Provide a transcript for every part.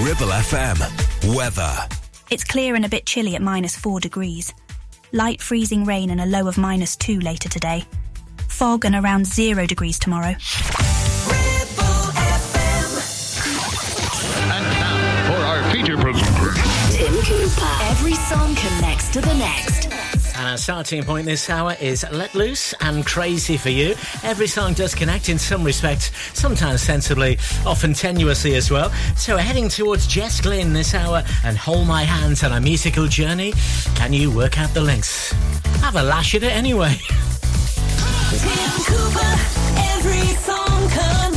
Ribble FM. Weather. It's clear and a bit chilly at minus four degrees. Light freezing rain and a low of minus two later today. Fog and around zero degrees tomorrow. And now for our feature program. Tim Cooper. Every song connects to the next. And our starting point this hour is Let Loose and Crazy for You. Every song does connect in some respects, sometimes sensibly, often tenuously as well. So we're heading towards Jess Glynne this hour and hold my hands on a musical journey. Can you work out the links? Have a lash at it anyway. Cooper, every song connects.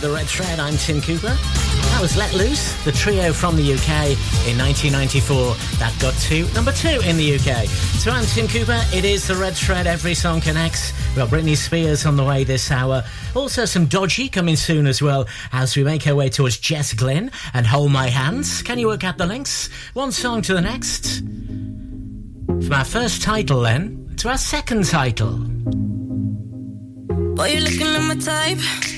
The Red Thread. I'm Tim Cooper. That was Let Loose, the trio from the UK in 1994 that got to number two in the UK. So I'm Tim Cooper. It is the Red Thread. Every song connects. We've got Britney Spears on the way this hour. Also some Dodgy coming soon as well as we make our way towards Jess Glynne and Hold My Hands. Can you work out the links? One song to the next. From our first title then to our second title. Boy, you're looking at my type.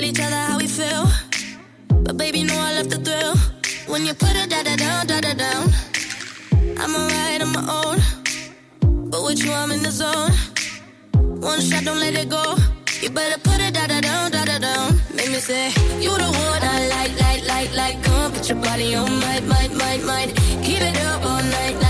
Tell each other how we feel. But baby, know I love the thrill. When you put it da da down, da da down. I'm alright on my own. But with you, I'm in the zone. One shot, don't let it go. You better put it da da down, da da down. Make me say, You the one I like, like, like, like. Come on, put your body on, might, might, might, might. Keep it up all night, night.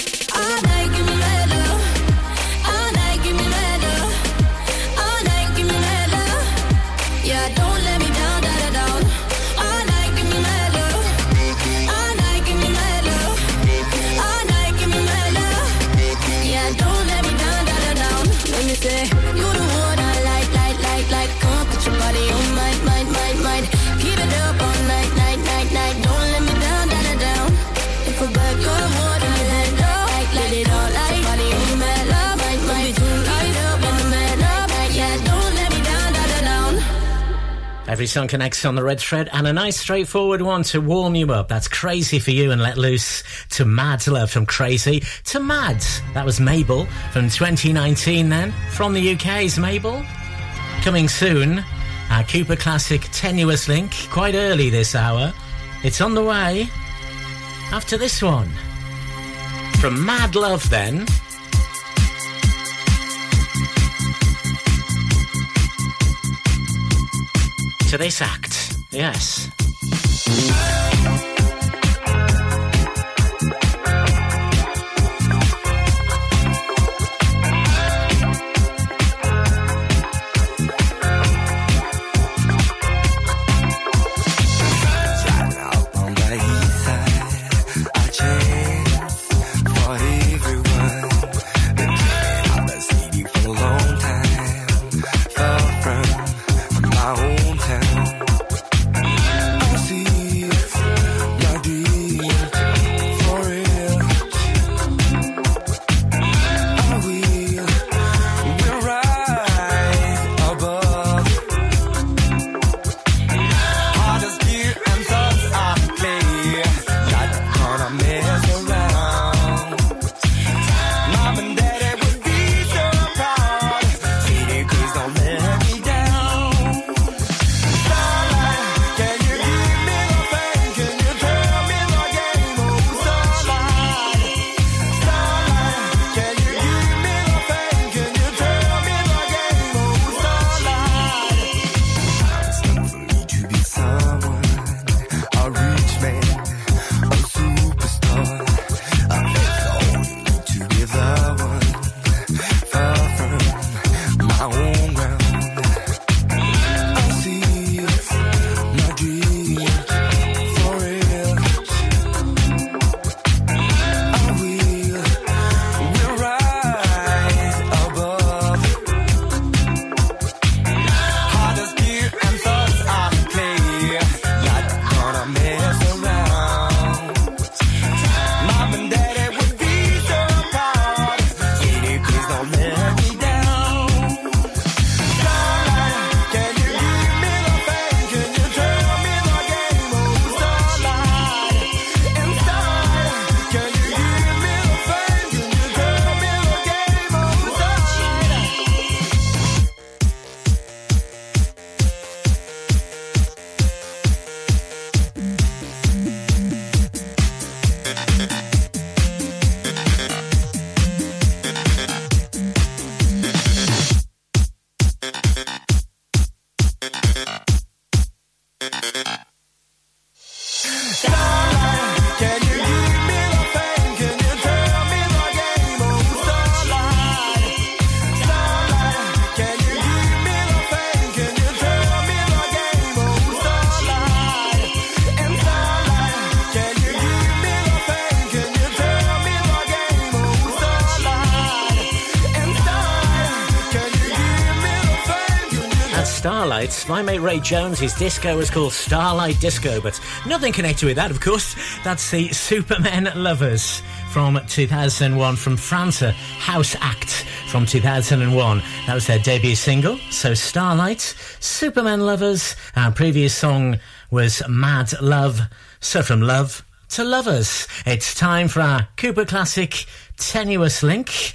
Every song connects on the red thread, and a nice straightforward one to warm you up. That's Crazy for You and Let Loose to Mad Love from Crazy to Mad. That was Mabel from 2019 then. From the UK's Mabel. Coming soon, our Cooper Classic Tenuous Link, quite early this hour. It's on the way after this one. From Mad Love then. To this act, yes. Starlight. My mate Ray Jones, his disco was called Starlight Disco, but nothing connected with that, of course. That's the Supermen Lovers from 2001 from French house Act from 2001. That was their debut single. So Starlight, Supermen Lovers. Our previous song was Mad Love. So from love to lovers. It's time for our Cooper Classic Tenuous Link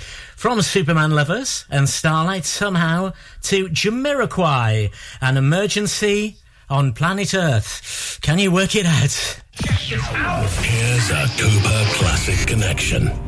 from Superman Lovers and Starlight somehow to Jamiroquai, an emergency on planet Earth. Can you work it out? Here's a Cooper Classic Connection.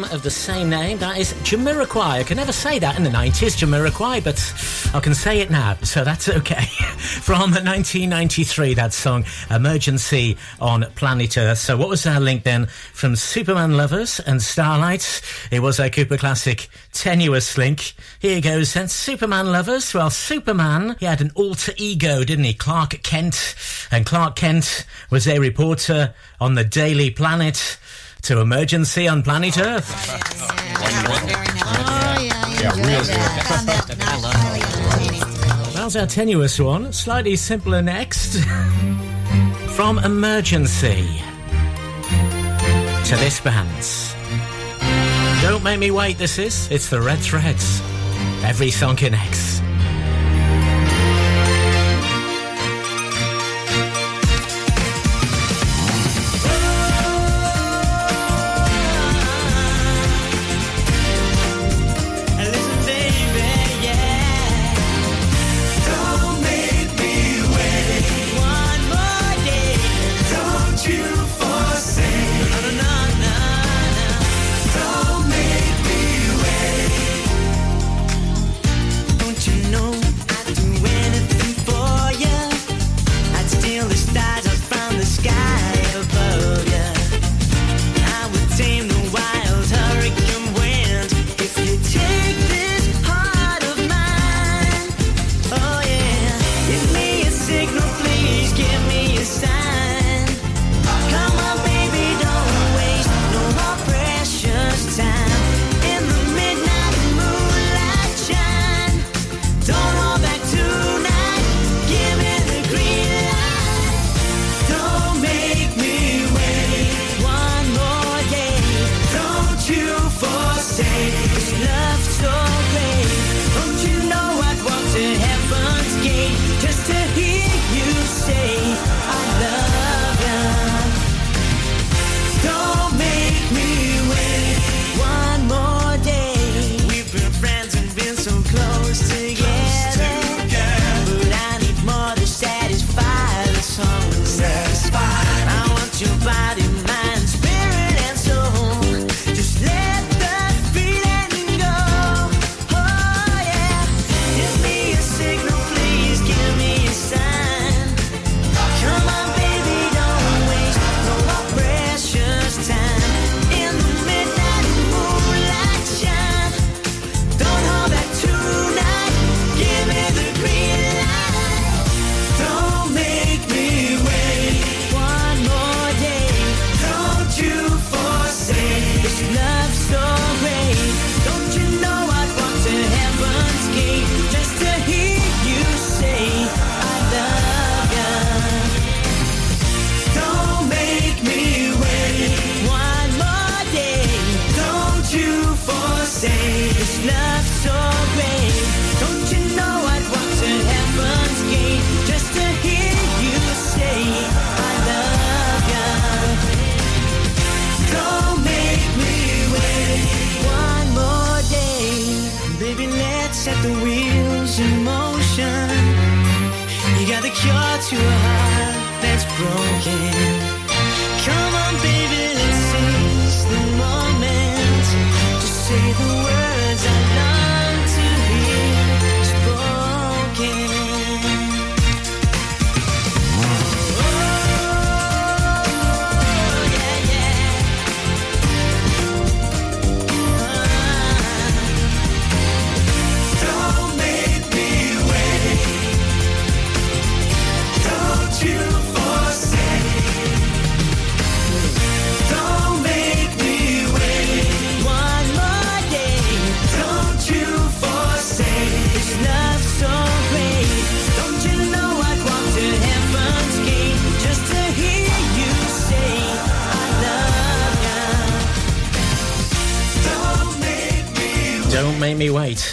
Album of the same name, that is Jamiroquai. I can never say that in the 90s, Jamiroquai, but I can say it now, so that's okay. From 1993, that song, Emergency on Planet Earth. So what was our link then from Superman Lovers and Starlight? It was a Cooper Classic tenuous link. Here goes then, Superman Lovers. Well, Superman, he had an alter ego, didn't he? Clark Kent. And Clark Kent was a reporter on the Daily Planet to Emergency on Planet Earth. That was our tenuous one. Slightly simpler next. From Emergency to this band. Don't make me wait, this is. It's the Red Threads. Every song connects.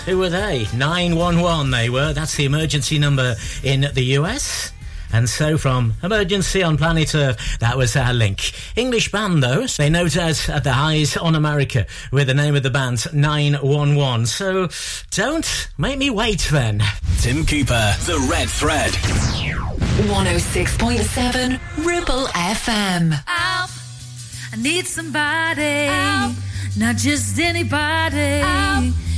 Who were they? 911 they were. That's the emergency number in the US. And so from Emergency on Planet Earth, that was our link. English band though, they note us at the highs on America with the name of the band 911. So don't make me wait then. Tim Cooper, The Red Thread. 106.7 Ribble FM. Help. I need somebody. Not just anybody.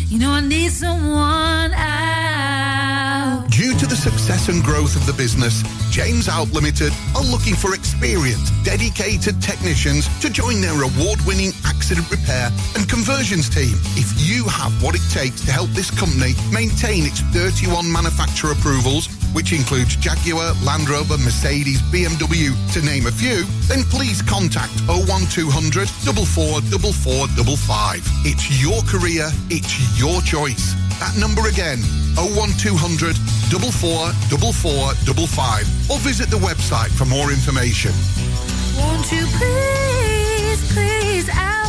You know, I need someone out. Due to the success and growth of the business, James Out Limited are looking for experienced, dedicated technicians to join their award-winning accident repair and conversions team. If you have what it takes to help this company maintain its 31 manufacturer approvals, which includes Jaguar, Land Rover, Mercedes, BMW, to name a few, then please contact 01200 444455. It's your career, it's your choice. That number again, 01200 444455 or visit the website for more information. Won't you please, please help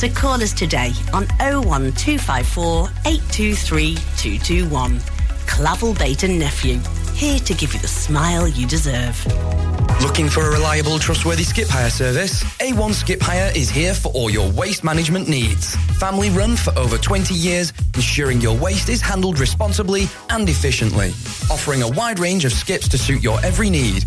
So call us today on 01254 823 221. Clavel Bait and Nephew, here to give you the smile you deserve. Looking for a reliable, trustworthy skip hire service? A1 Skip Hire is here for all your waste management needs. Family run for over 20 years, ensuring your waste is handled responsibly and efficiently. Offering a wide range of skips to suit your every need,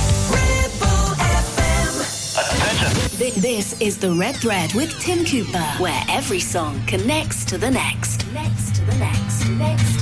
This is the Red Thread with Tim Cooper, where every song connects to the next. Next to the next. Next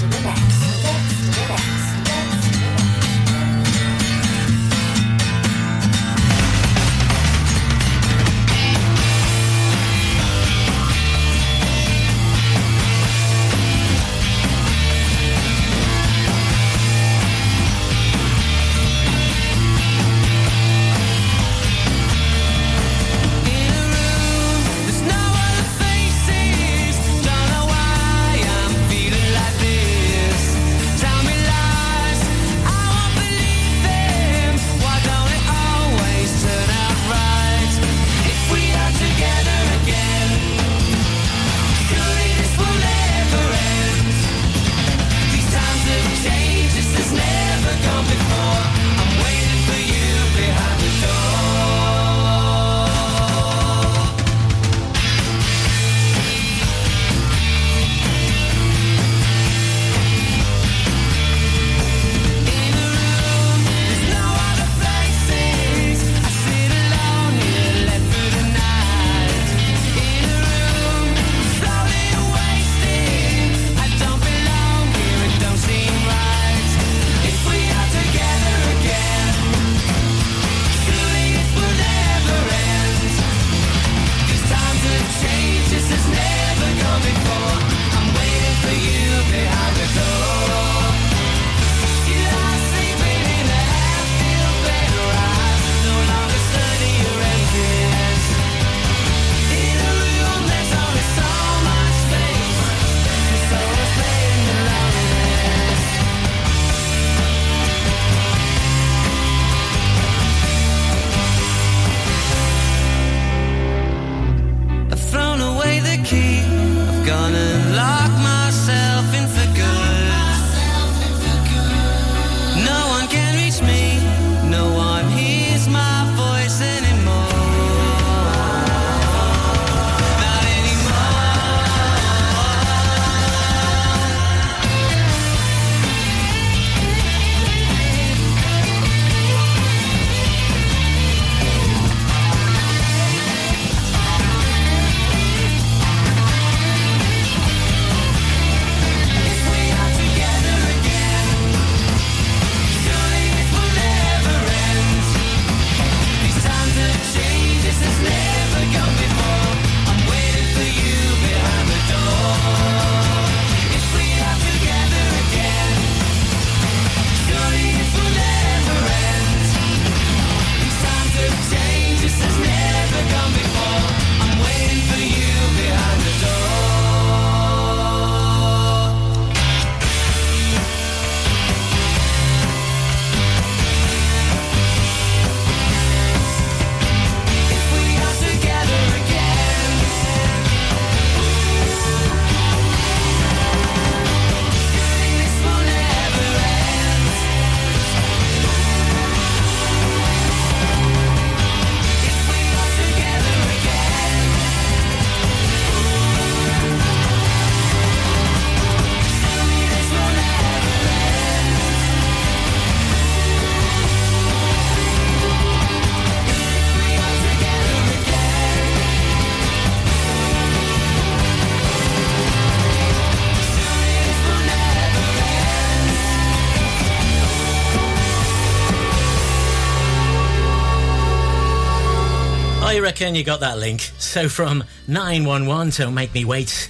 do reckon you got that link. So from 911 to Make Me Wait,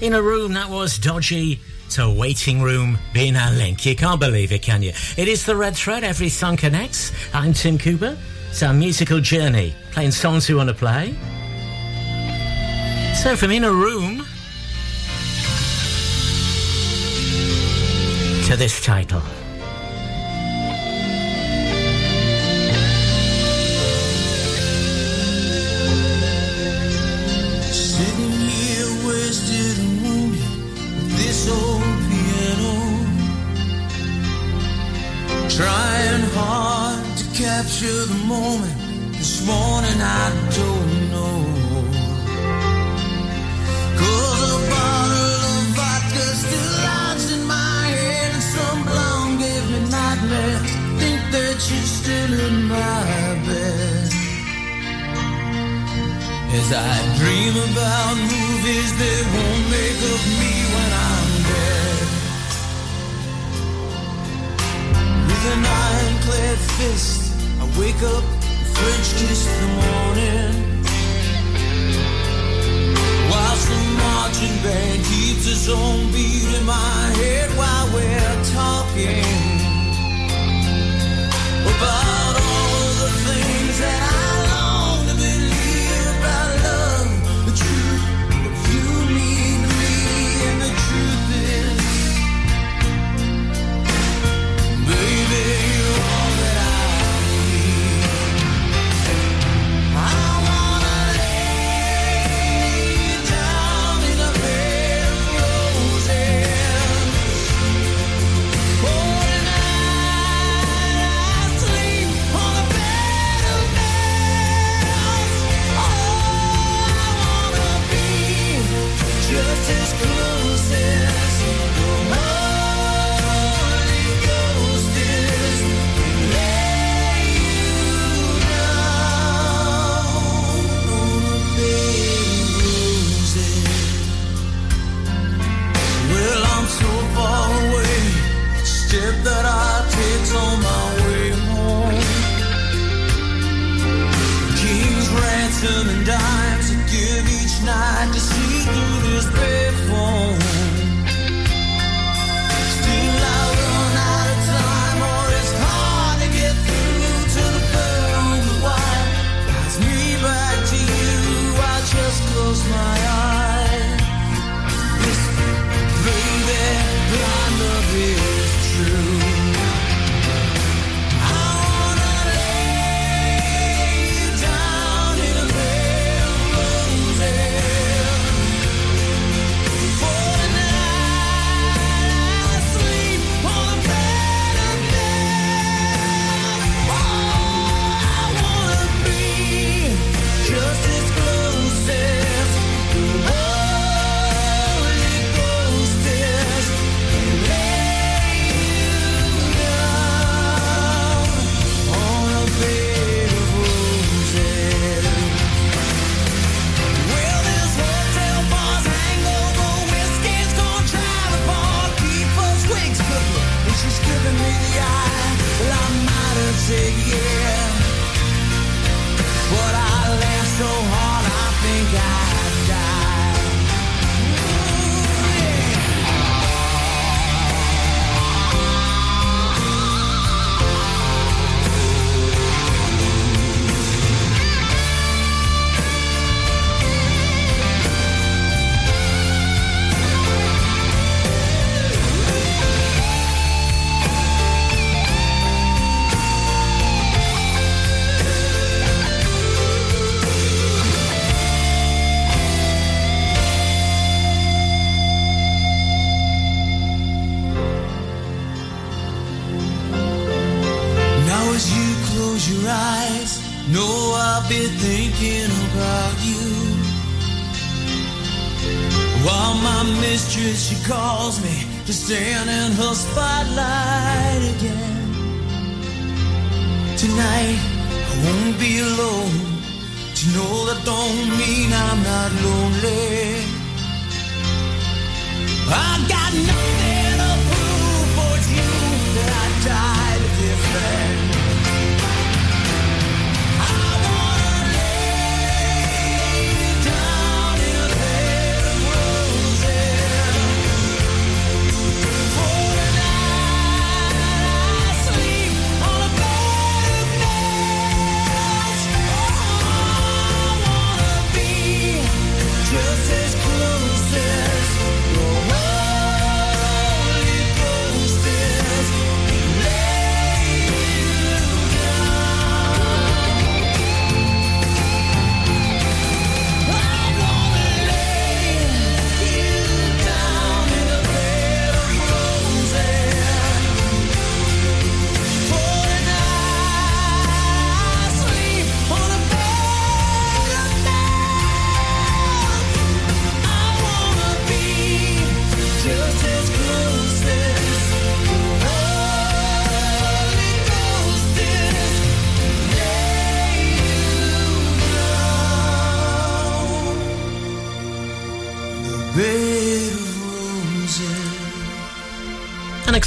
in a room that was dodgy to waiting room being our link. You can't believe it, can you? It is the red thread. Every song connects. I'm Tim Cooper. It's our musical journey, playing songs we want to play. So from in a room to this title. Capture the moment. This morning I don't know. Cause a bottle of vodka still lodged in my head. And some blonde gave me nightmares. Think that you're still in my bed. As I dream about movies that won't make of me when I'm dead. With an ironclad fist, wake up, French kiss the morning. While some marching band keeps its own beat in my head while we're talking about all of the things give each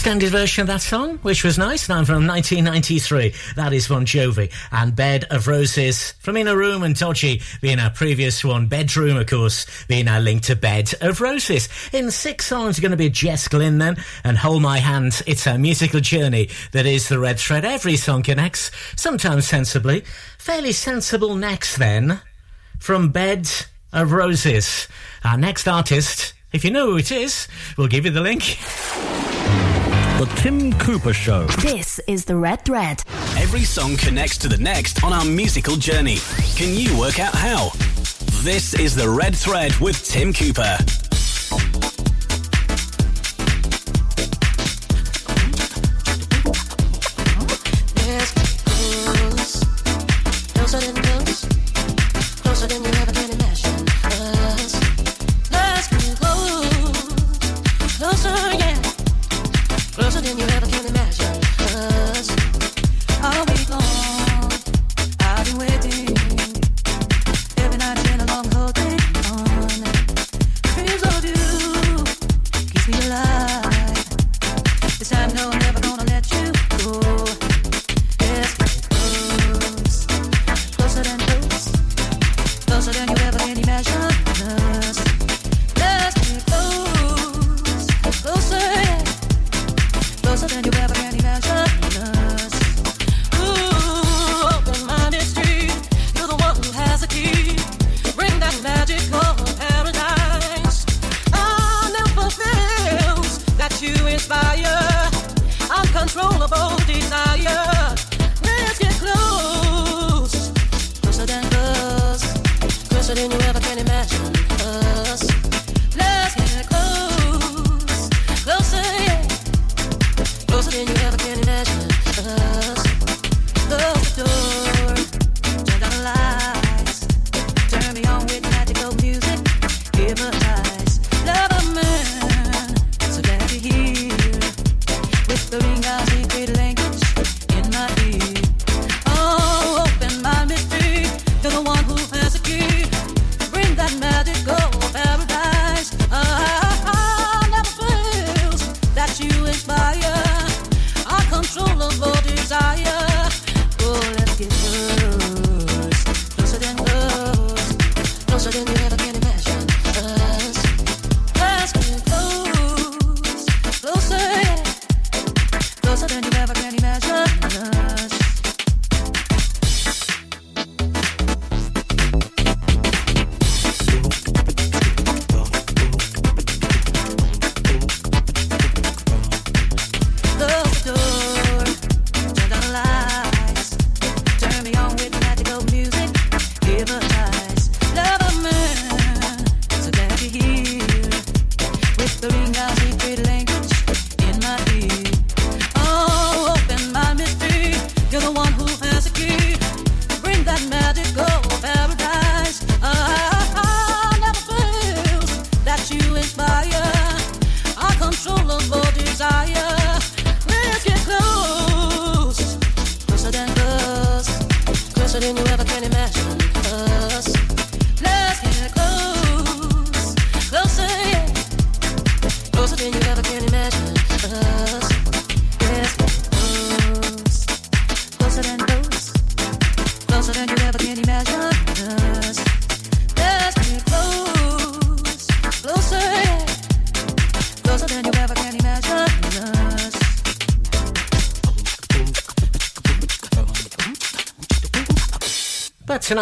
extended version of that song, which was nice, and from 1993. That is Bon Jovi and Bed of Roses from In a Room and Dodgy being our previous one. Bedroom, of course, being our link to Bed of Roses. In six songs, are going to be Jess Glynne then, and Hold My Hand. It's our musical journey that is the red thread. Every song connects, sometimes sensibly. Fairly sensible next then, from Bed of Roses. Our next artist, if you know who it is, we'll give you the link. The Tim Cooper Show. This is the Red Thread. Every song connects to the next on our musical journey. Can you work out how? This is the Red Thread with Tim Cooper.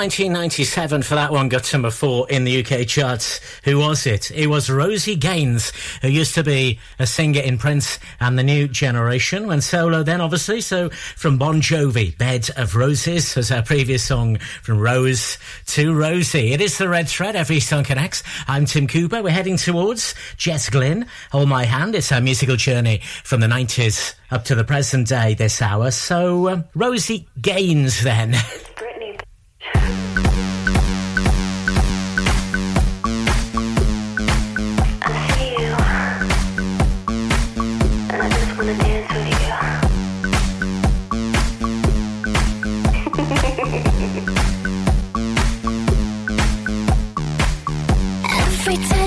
1997 for that one got number four in the UK charts. Who was it? It was Rosie Gaines, who used to be a singer in Prince and the New Generation, went solo then obviously. So from Bon Jovi, Bed of Roses was our previous song from Rose to Rosie. It is the red thread, every song connects. I'm Tim Cooper. We're heading towards Jess Glynne. Hold my hand. It's our musical journey from the 90s up to the present day this hour. So um, Rosie Gaines then. Time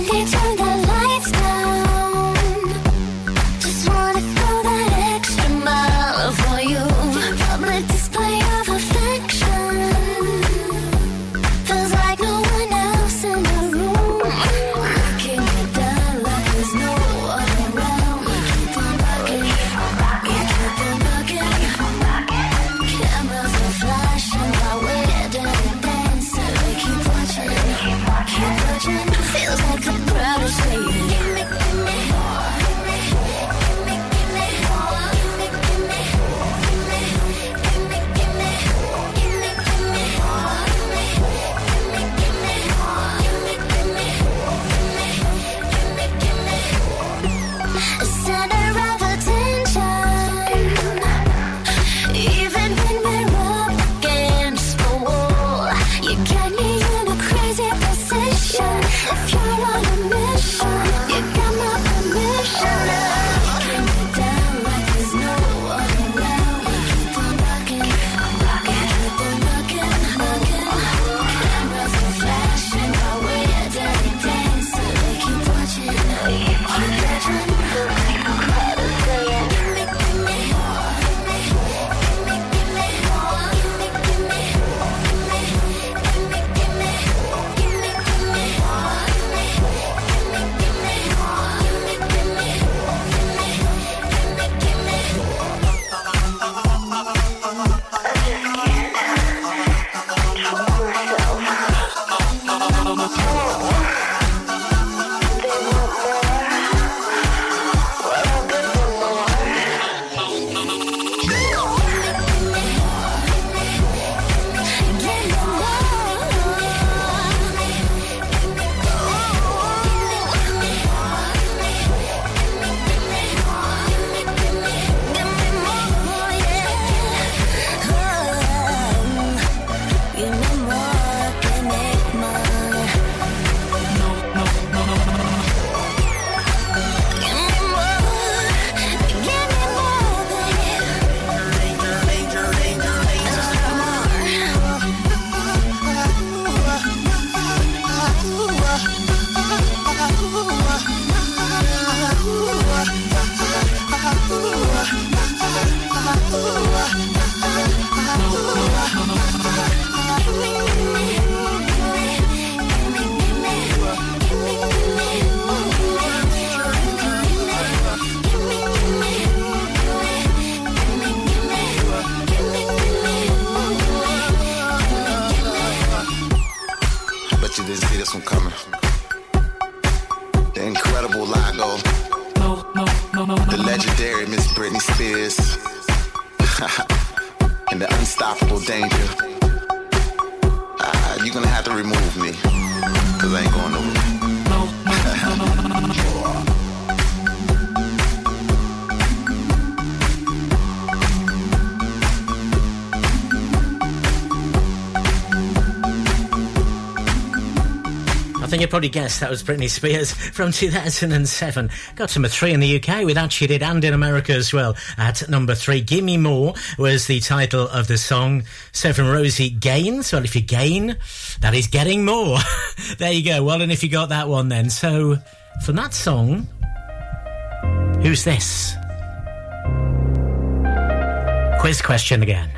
probably guessed that was Britney Spears from 2007. Got number three in the UK with Actually Did and in America as well. At number three, Gimme More was the title of the song. So from Rosie Gaines, well, if you gain, that is getting more. there you go. Well, and if you got that one then. So from that song, who's this? Quiz question again.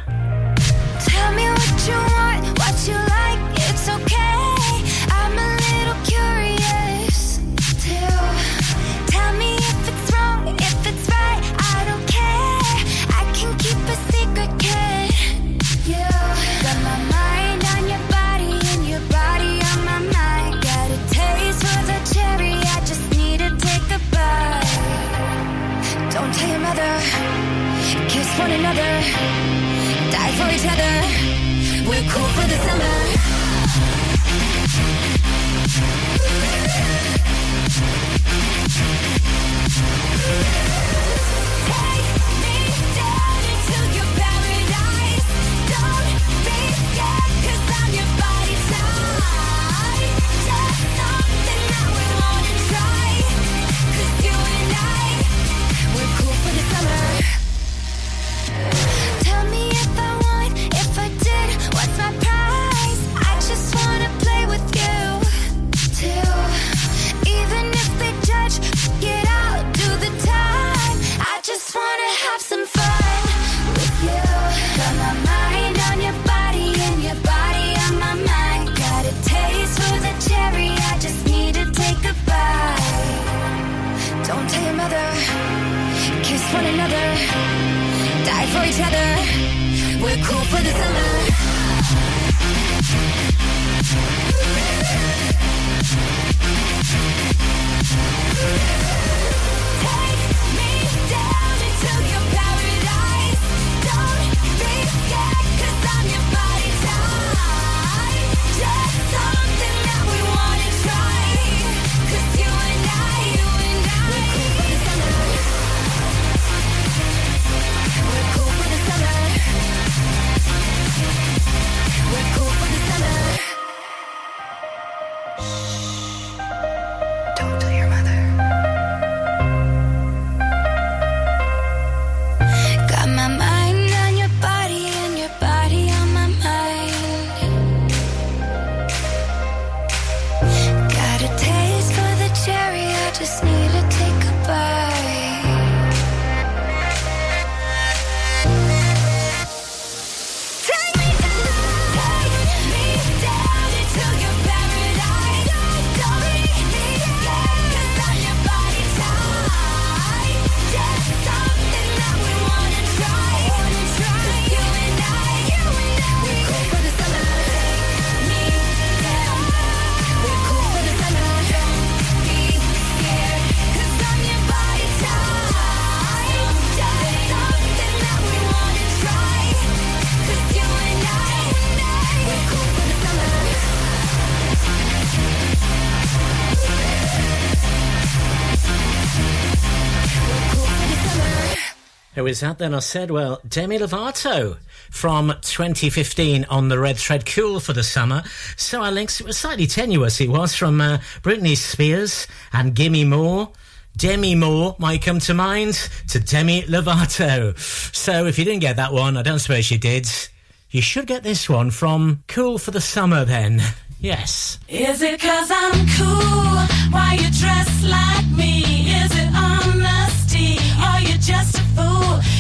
each other. We're cool for the summer. is that then? I said, well, Demi Lovato from 2015 on the Red Thread Cool for the summer. So I links it was slightly tenuous, it was, from uh, Britney Spears and Gimme More. Demi Moore might come to mind to Demi Lovato. So if you didn't get that one, I don't suppose you did. You should get this one from Cool for the Summer then. Yes. Is it cause I'm cool? Why you dress like me? just a fool.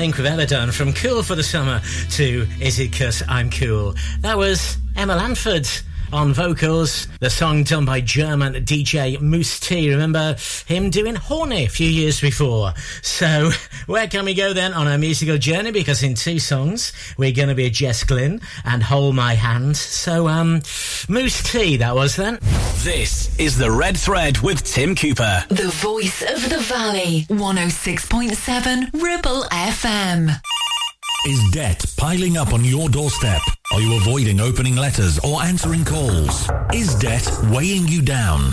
Link we've ever done from Cool for the Summer to Is It Cause I'm Cool? That was Emma Lanford on vocals. The song done by German DJ Mousse T. Remember him doing Horny a few years before. So, where can we go then on our musical journey? Because in two songs, we're going to be Jess Glynne and Hold My Hand. So, um, Mousse T, that was then. This is the Red Thread with Tim Cooper. The voice of the valley, 106.7 Ribble FM. Is debt piling up on your doorstep? Are you avoiding opening letters or answering calls? Is debt weighing you down?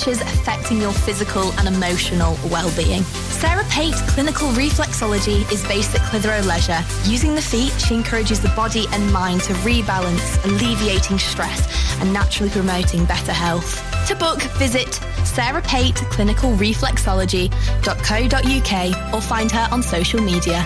pressures affecting your physical and emotional well-being. Sarah Pate Clinical Reflexology is based at Clitheroe Leisure. Using the feet, she encourages the body and mind to rebalance, alleviating stress and naturally promoting better health. To book, visit sarahpateclinicalreflexology.co.uk or find her on social media.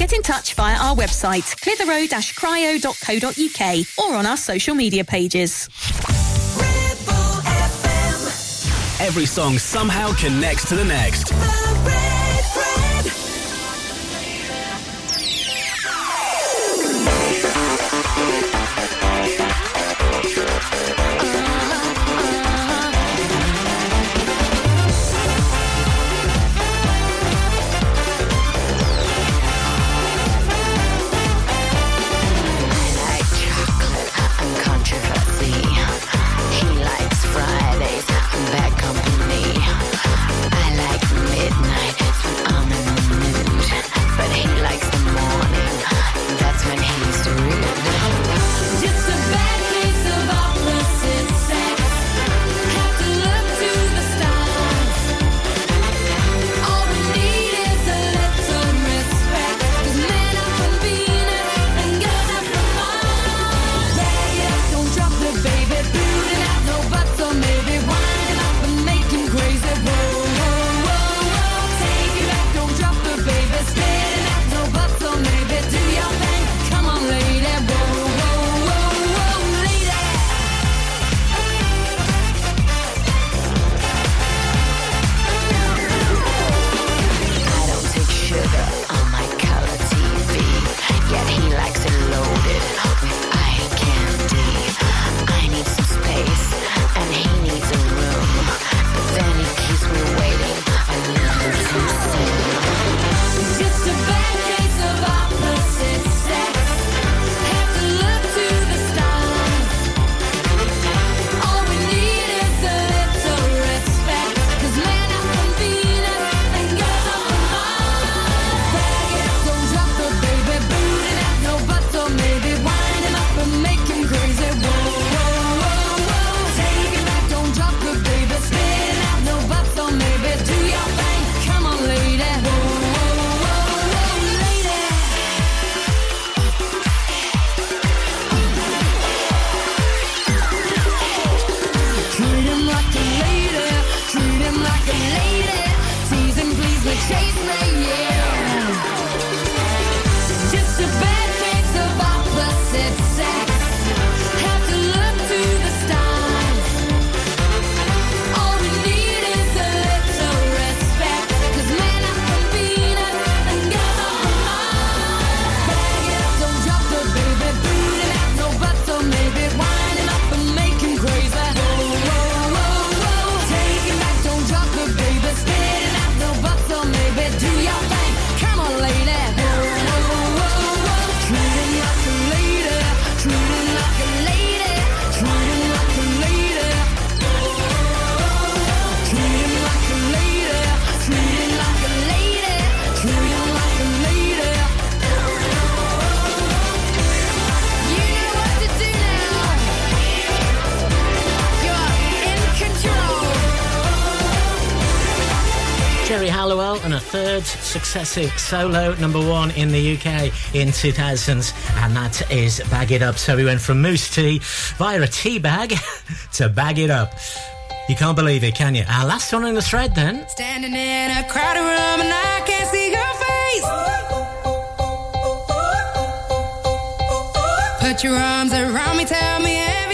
Get in touch via our website, clitheroe-cryo.co.uk or on our social media pages. Every song somehow connects to the next. successive solo number one in the UK in 2000s, and that is Bag It Up. So we went from Mousse T via a tea bag to Bag It Up. You can't believe it, can you? Our last one in the thread then. Standing in a crowded room and I can't see your face. Put your arms around me, tell me everything.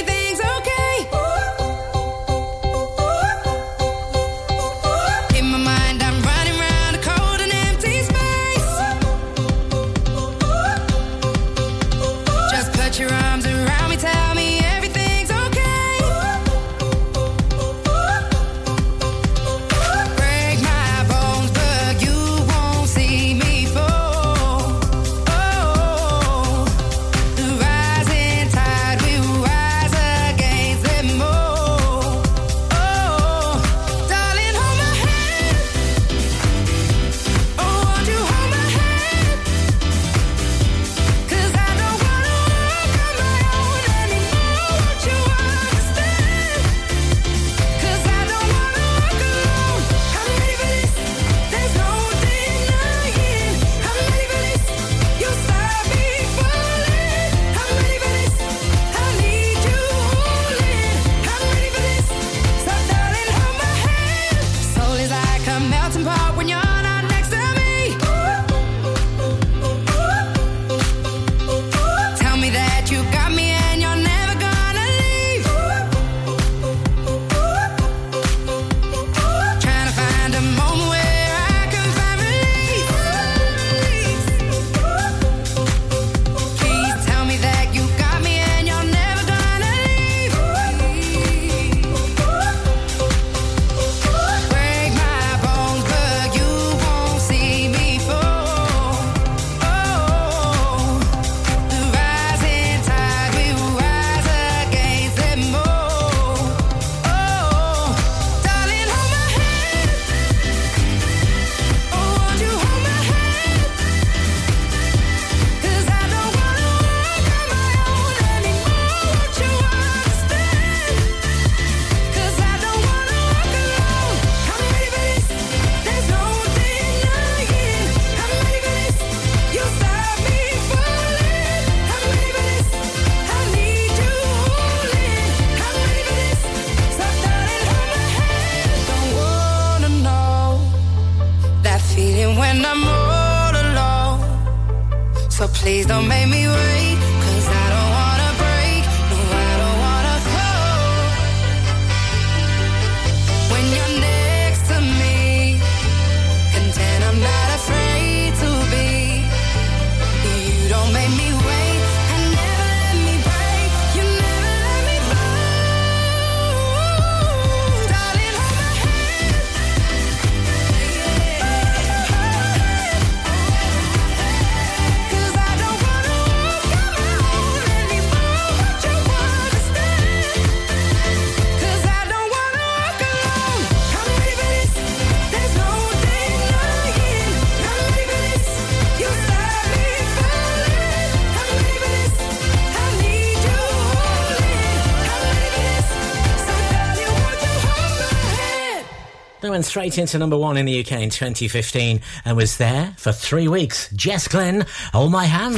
went straight into number one in the UK in 2015 and was there for three weeks. Jess Glynne, Hold My Hand.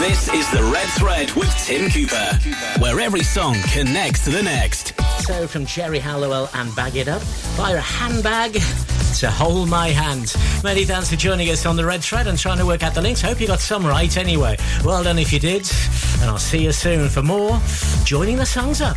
This is The Red Thread with Tim Cooper, where every song connects to the next. So from Geri Halliwell and Bag It Up, via a handbag to Hold My Hand. Many thanks for joining us on The Red Thread and trying to work out the links. Hope you got some right anyway. Well done if you did, and I'll see you soon for more Joining the Songs Up.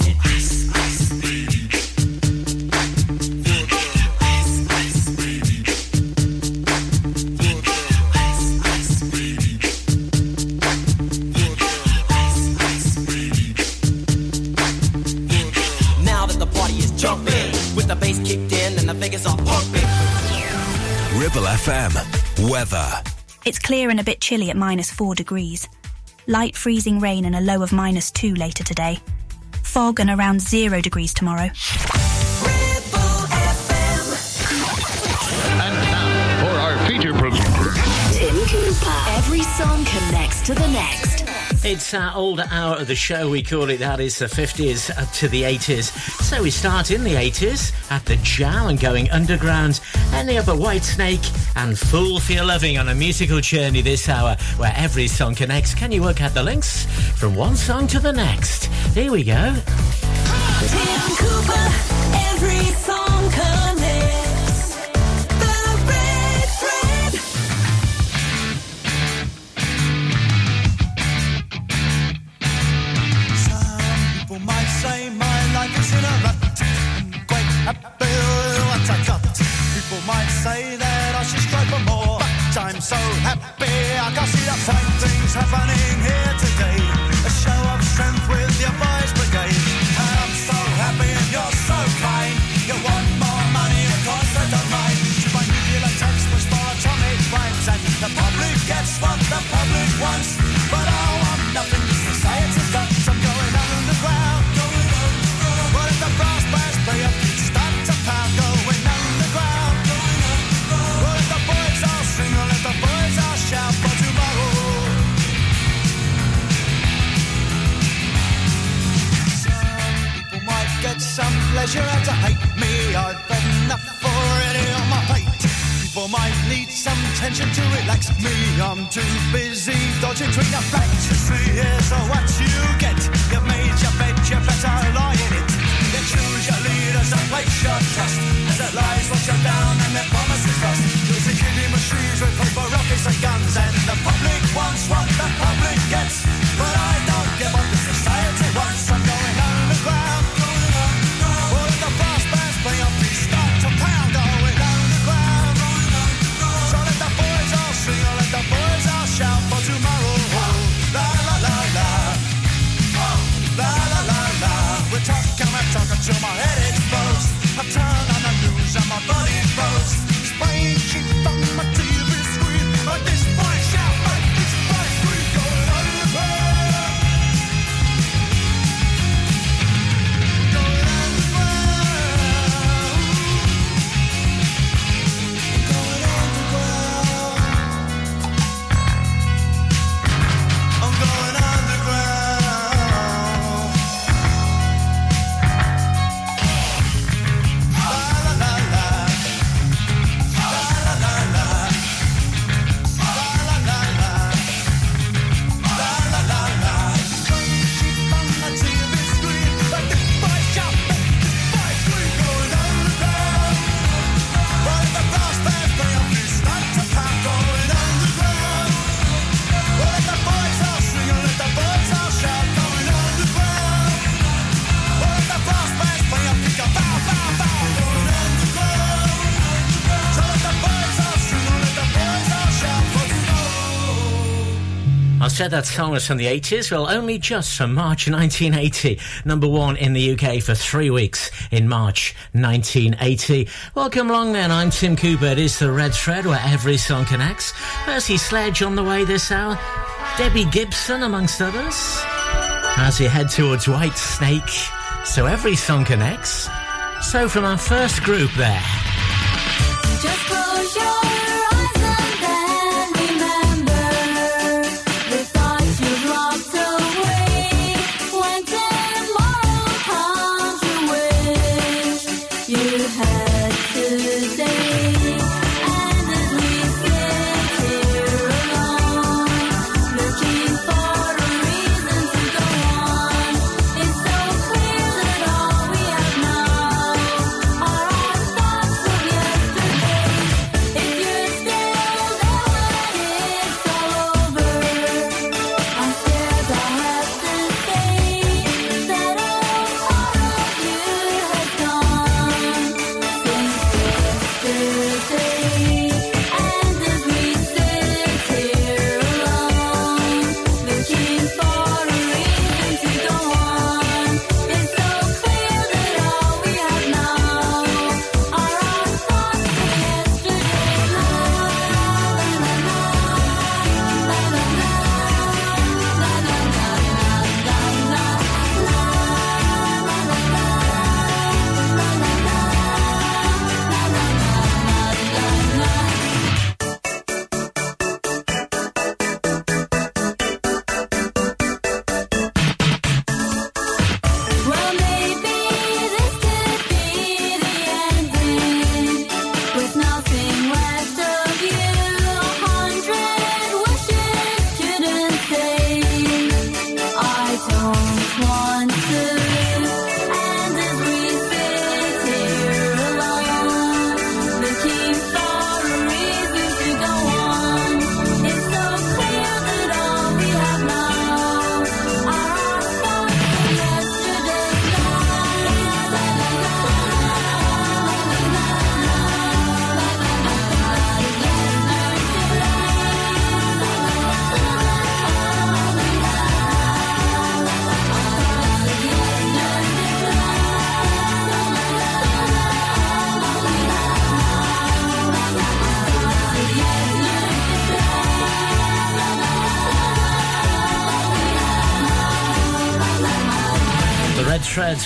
Ribble FM. Weather. It's clear and a bit chilly at minus 4 degrees. Light freezing rain and a low of minus 2 later today. Fog and around 0 degrees tomorrow. And now for our feature presenter. Tim Cooper. Every song connects to the next. It's our older hour of the show, we call it that. It's the 50s up to the 80s. So we start in the 80s at the Jam and going underground, ending up at Whitesnake and Fool for Your Loving on a musical journey this hour where every song connects. Can you work out the links from one song to the next? Here we go. Tim Cooper, every song might say that I should strive for more. But I'm so happy I can see the fine things happening here today. A show of pleasure to hate me. Had enough already on my plate. People might need some tension to relax me. I'm too busy dodging between the facts. You see, here's what you get. You've made your bed, you better lie in it. You choose your leaders and place your trust. As it lies, wash you down and their promises lost. You'll see killing machines with paper rockets and guns. And the public wants what the public gets. Said that song was from the 80s. Well, only just from March 1980. Number one in the UK for three weeks in March 1980. Welcome along then. I'm Tim Cooper. It is the Red Thread where every song connects. Percy Sledge on the way this hour. Debbie Gibson amongst others. As you head towards Whitesnake. So every song connects. So from our first group there.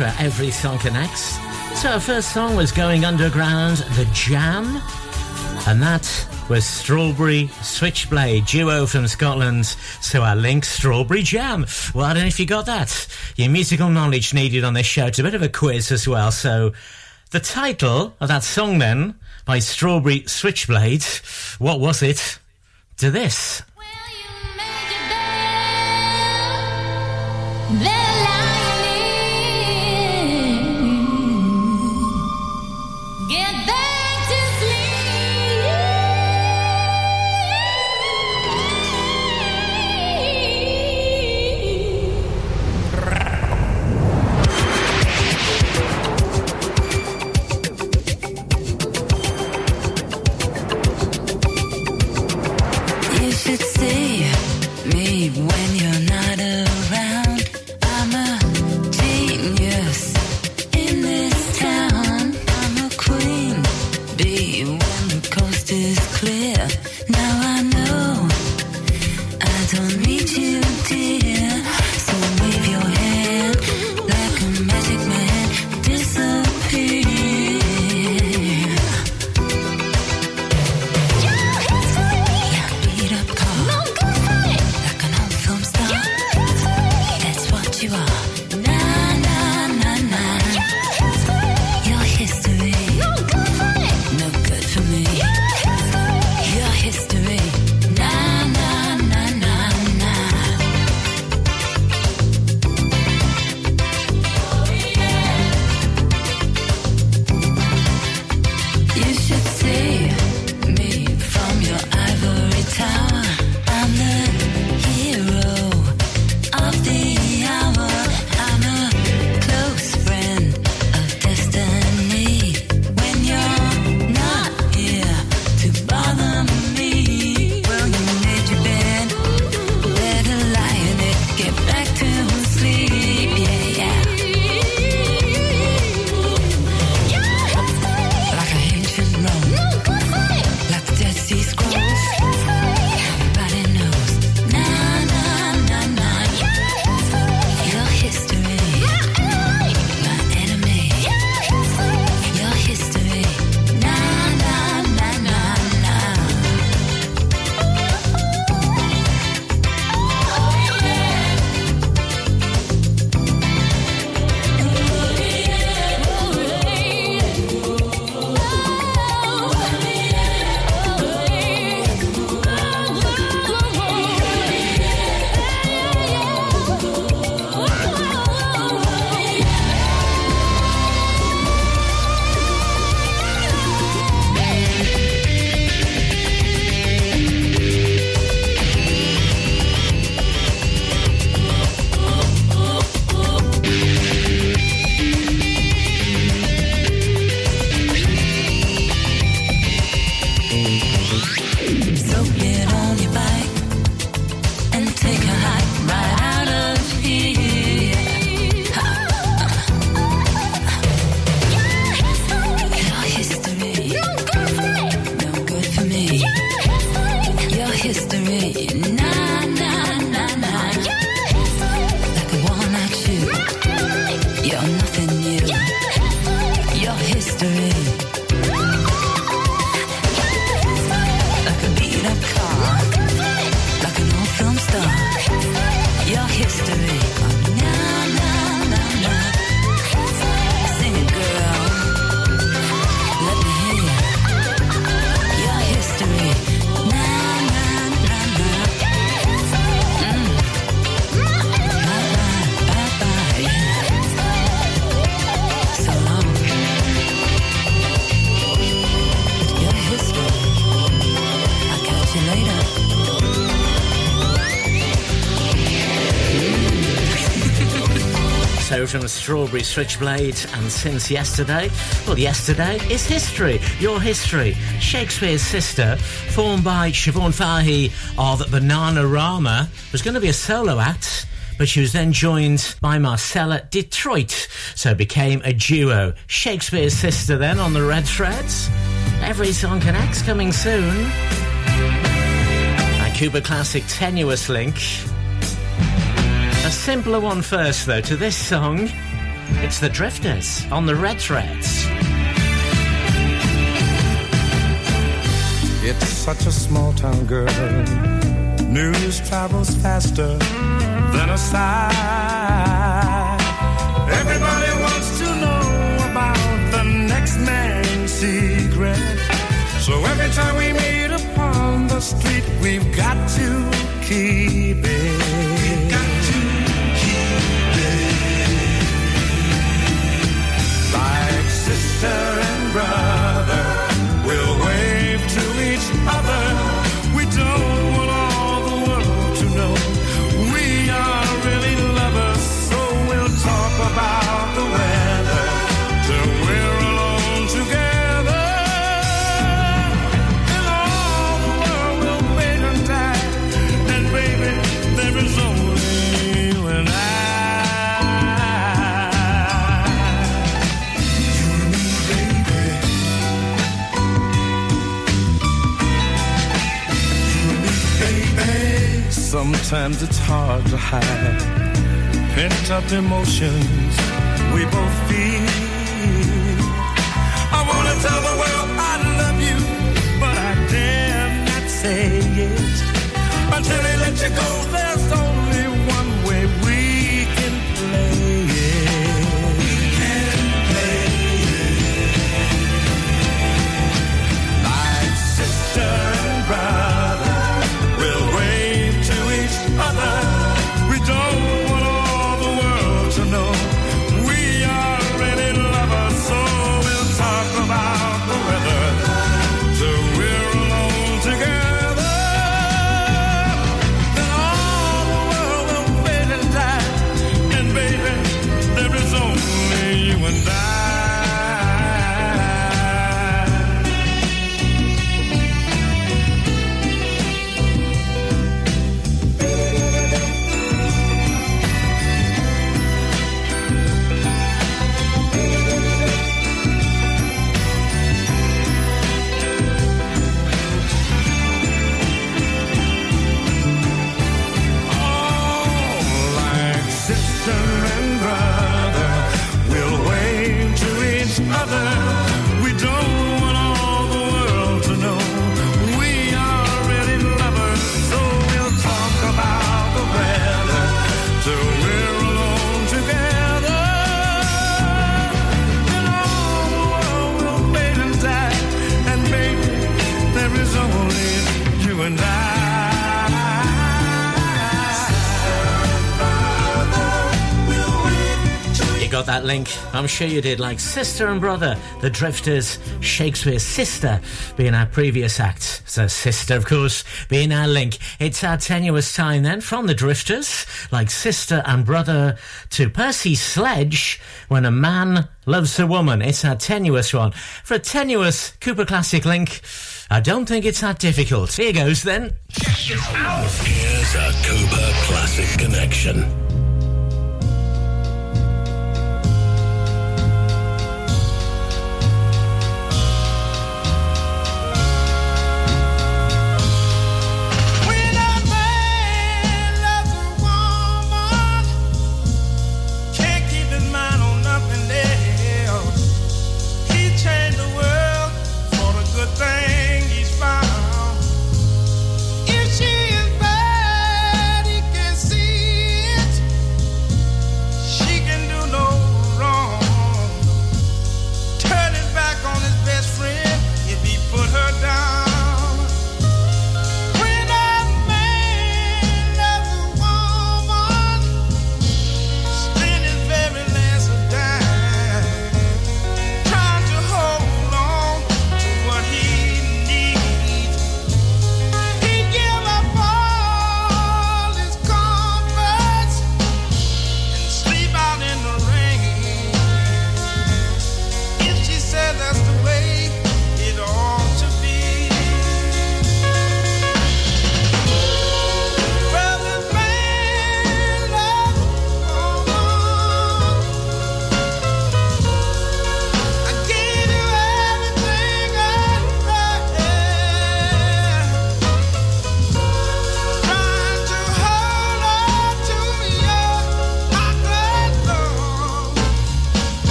Where every song connects. So our first song was Going Underground, The Jam. And that was Strawberry Switchblade, duo from Scotland. So our link, Strawberry Jam. Well, I don't know if you got that. Your musical knowledge needed on this show. It's a bit of a quiz as well. So the title of that song then, by Strawberry Switchblade, what was it? To this. Strawberry Switchblade and since yesterday, well, yesterday is history. Your history. Shakespears Sister, formed by Siobhan Fahy of Bananarama, was going to be a solo act. But she was then joined by Marcella Detroit, so became a duo. Shakespears Sister then on the Red Threads. Every song connects coming soon. A Cooper Classic tenuous link. A simpler one first, though, to this song. It's the Drifters on the Red Threads. It's such a small town girl. News travels faster than a sigh. Everybody wants to know about the next man's secret. So every time we meet upon the street, we've got to keep it. Sister and brother, Sometimes it's hard to hide pent up emotions we both feel. I wanna tell the world I love you, but I dare not say it until they let you go. Got that link? I'm sure you did. Like Sister and Brother, The Drifters, Shakespears Sister being our previous act. So, sister, of course, being our link. It's our tenuous time then from The Drifters, like Sister and Brother, to Percy Sledge, When a Man Loves a Woman. It's our tenuous one. For a tenuous Cooper Classic link, I don't think it's that difficult. Here goes then. Here's a Cooper Classic Connection.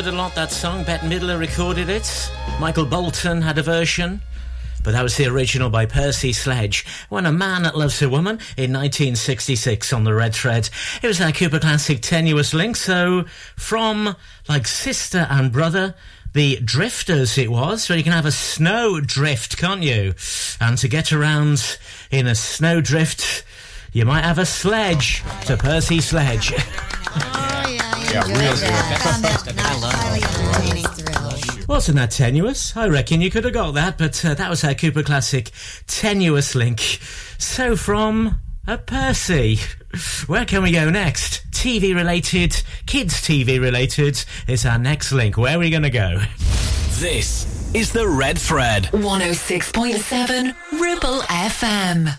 Covered a lot that song. Bette Midler recorded it. Michael Bolton had a version. But that was the original by Percy Sledge. When a Man Loves a Woman in 1966 on the Red Thread. It was our Cooper Classic tenuous link. So from like sister and brother, the Drifters it was. So you can have a snow drift, can't you? And to get around in a snow drift, you might have a sledge. To Percy Sledge. Yeah, real Wasn't that tenuous? I reckon you could have got that, but uh, that was our Cooper Classic tenuous link. So from a Percy, where can we go next? TV related, kids TV related is our next link. Where are we going to go? This is the Red Thread. 106.7 Ribble FM.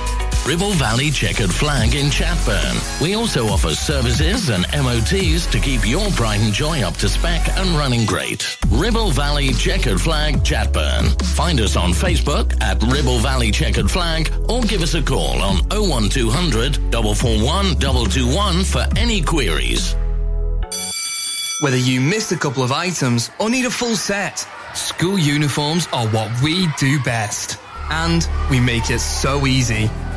Ribble Valley Checkered Flag in Chatburn. We also offer services and MOTs to keep your pride and joy up to spec and running great. Ribble Valley Checkered Flag Chatburn. Find us on Facebook at Ribble Valley Checkered Flag or give us a call on 01200 441 221 for any queries. Whether you missed a couple of items or need a full set, school uniforms are what we do best. And we make it so easy.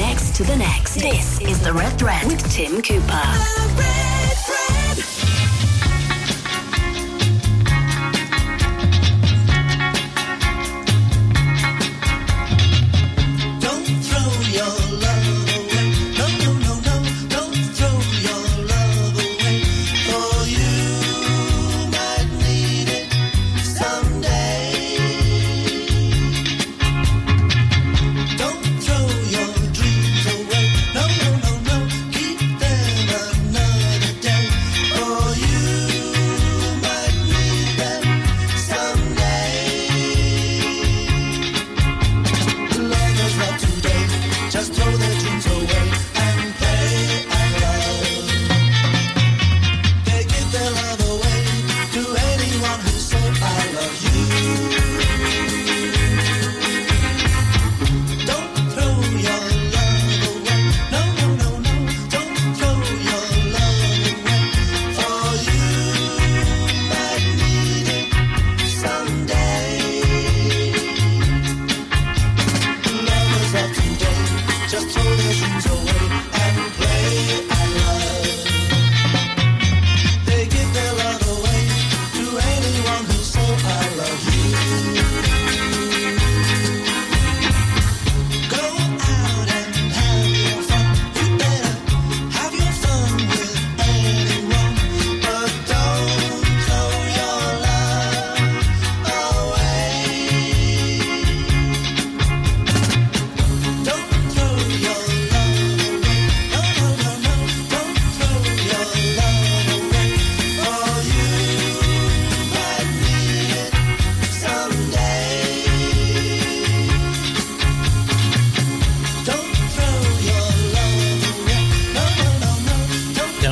connects to the next. This is the Red Thread with Tim Cooper.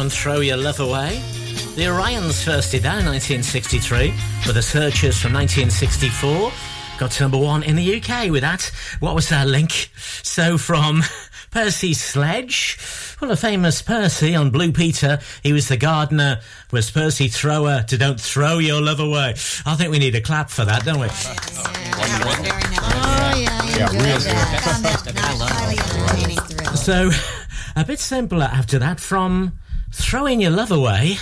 Don't Throw Your Love Away. The Orlons first did that in 1963, but the Searchers from 1964 got to number one in the UK with that. What was that link? So from Percy Sledge, well, a famous Percy on Blue Peter. He was the gardener. Was Percy Thrower to Don't Throw Your Love Away? I think we need a clap for that, don't we? Oh, yeah, Yeah, real good. concept, highly entertaining. So, a bit simpler after that from Throwing Your Love Away.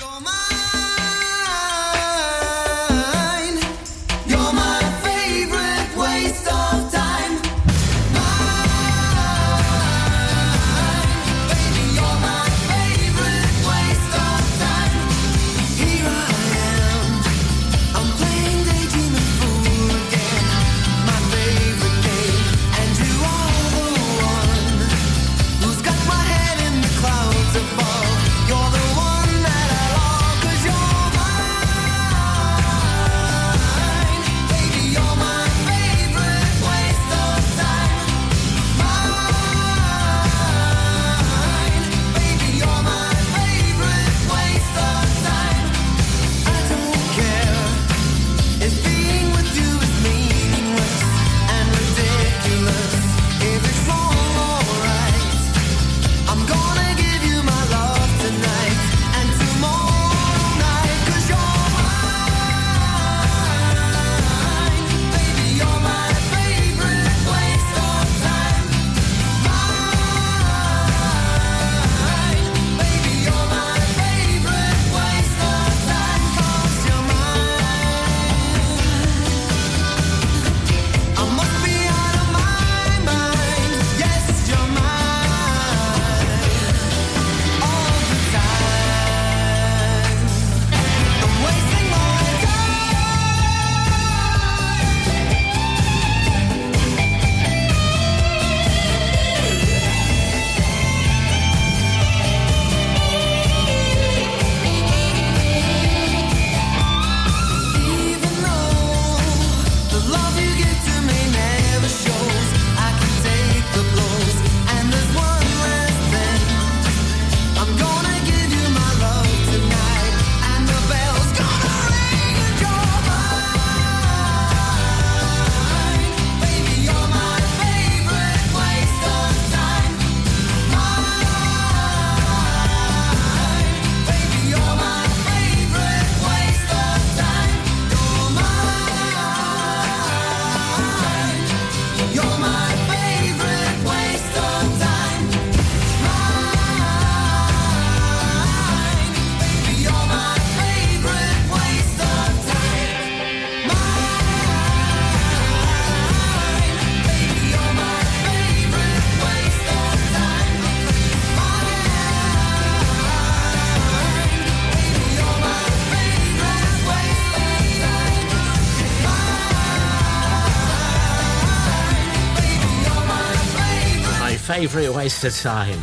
Favourite waste of time.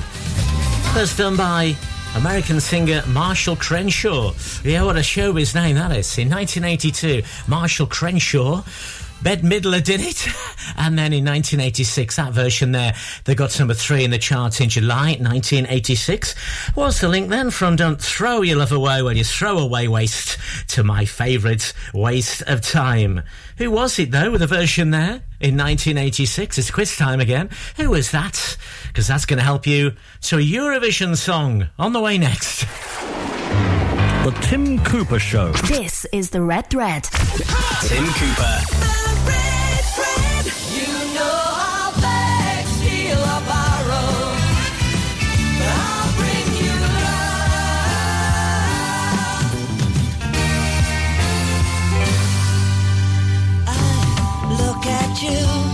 That's done by American singer Marshall Crenshaw. Yeah, what a showbiz name that is. In 1982, Marshall Crenshaw. Bette Midler did it. And then in 1986, that version there, they got to number three in the charts in July 1986. What's the link then from Don't Throw Your Love Away When You Throw Away Waste to my favourite Waste of Time. Who was it though with a version there in 1986? It's quiz time again. Who was that? Because that's going to help you to a Eurovision song on the way next. The Tim Cooper Show. This is the Red Thread. Tim Cooper. Look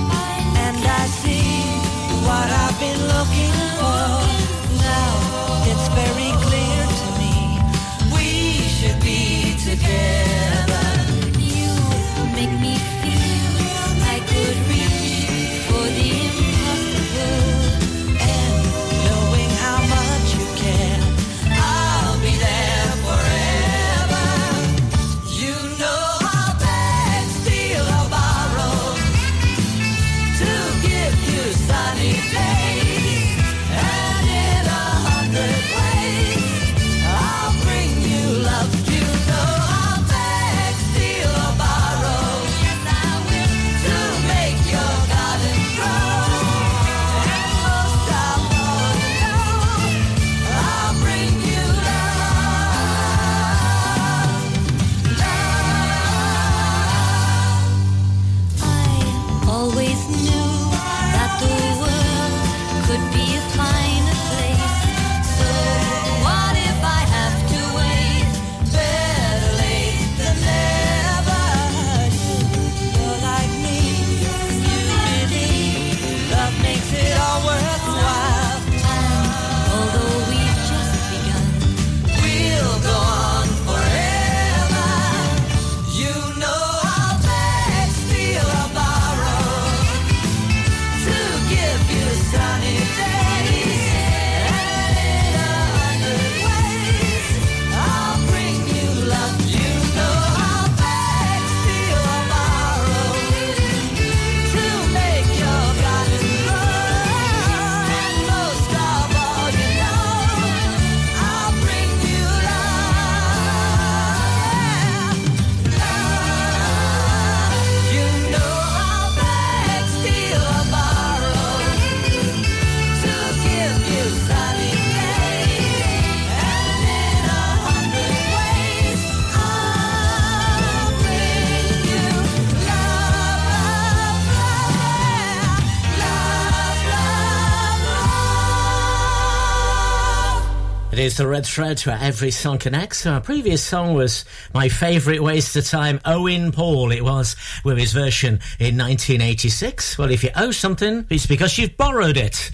It is the red thread to every song connects. Our previous song was my favourite waste of time, Owen Paul. It was with his version in 1986. Well, if you owe something, it's because you've borrowed it.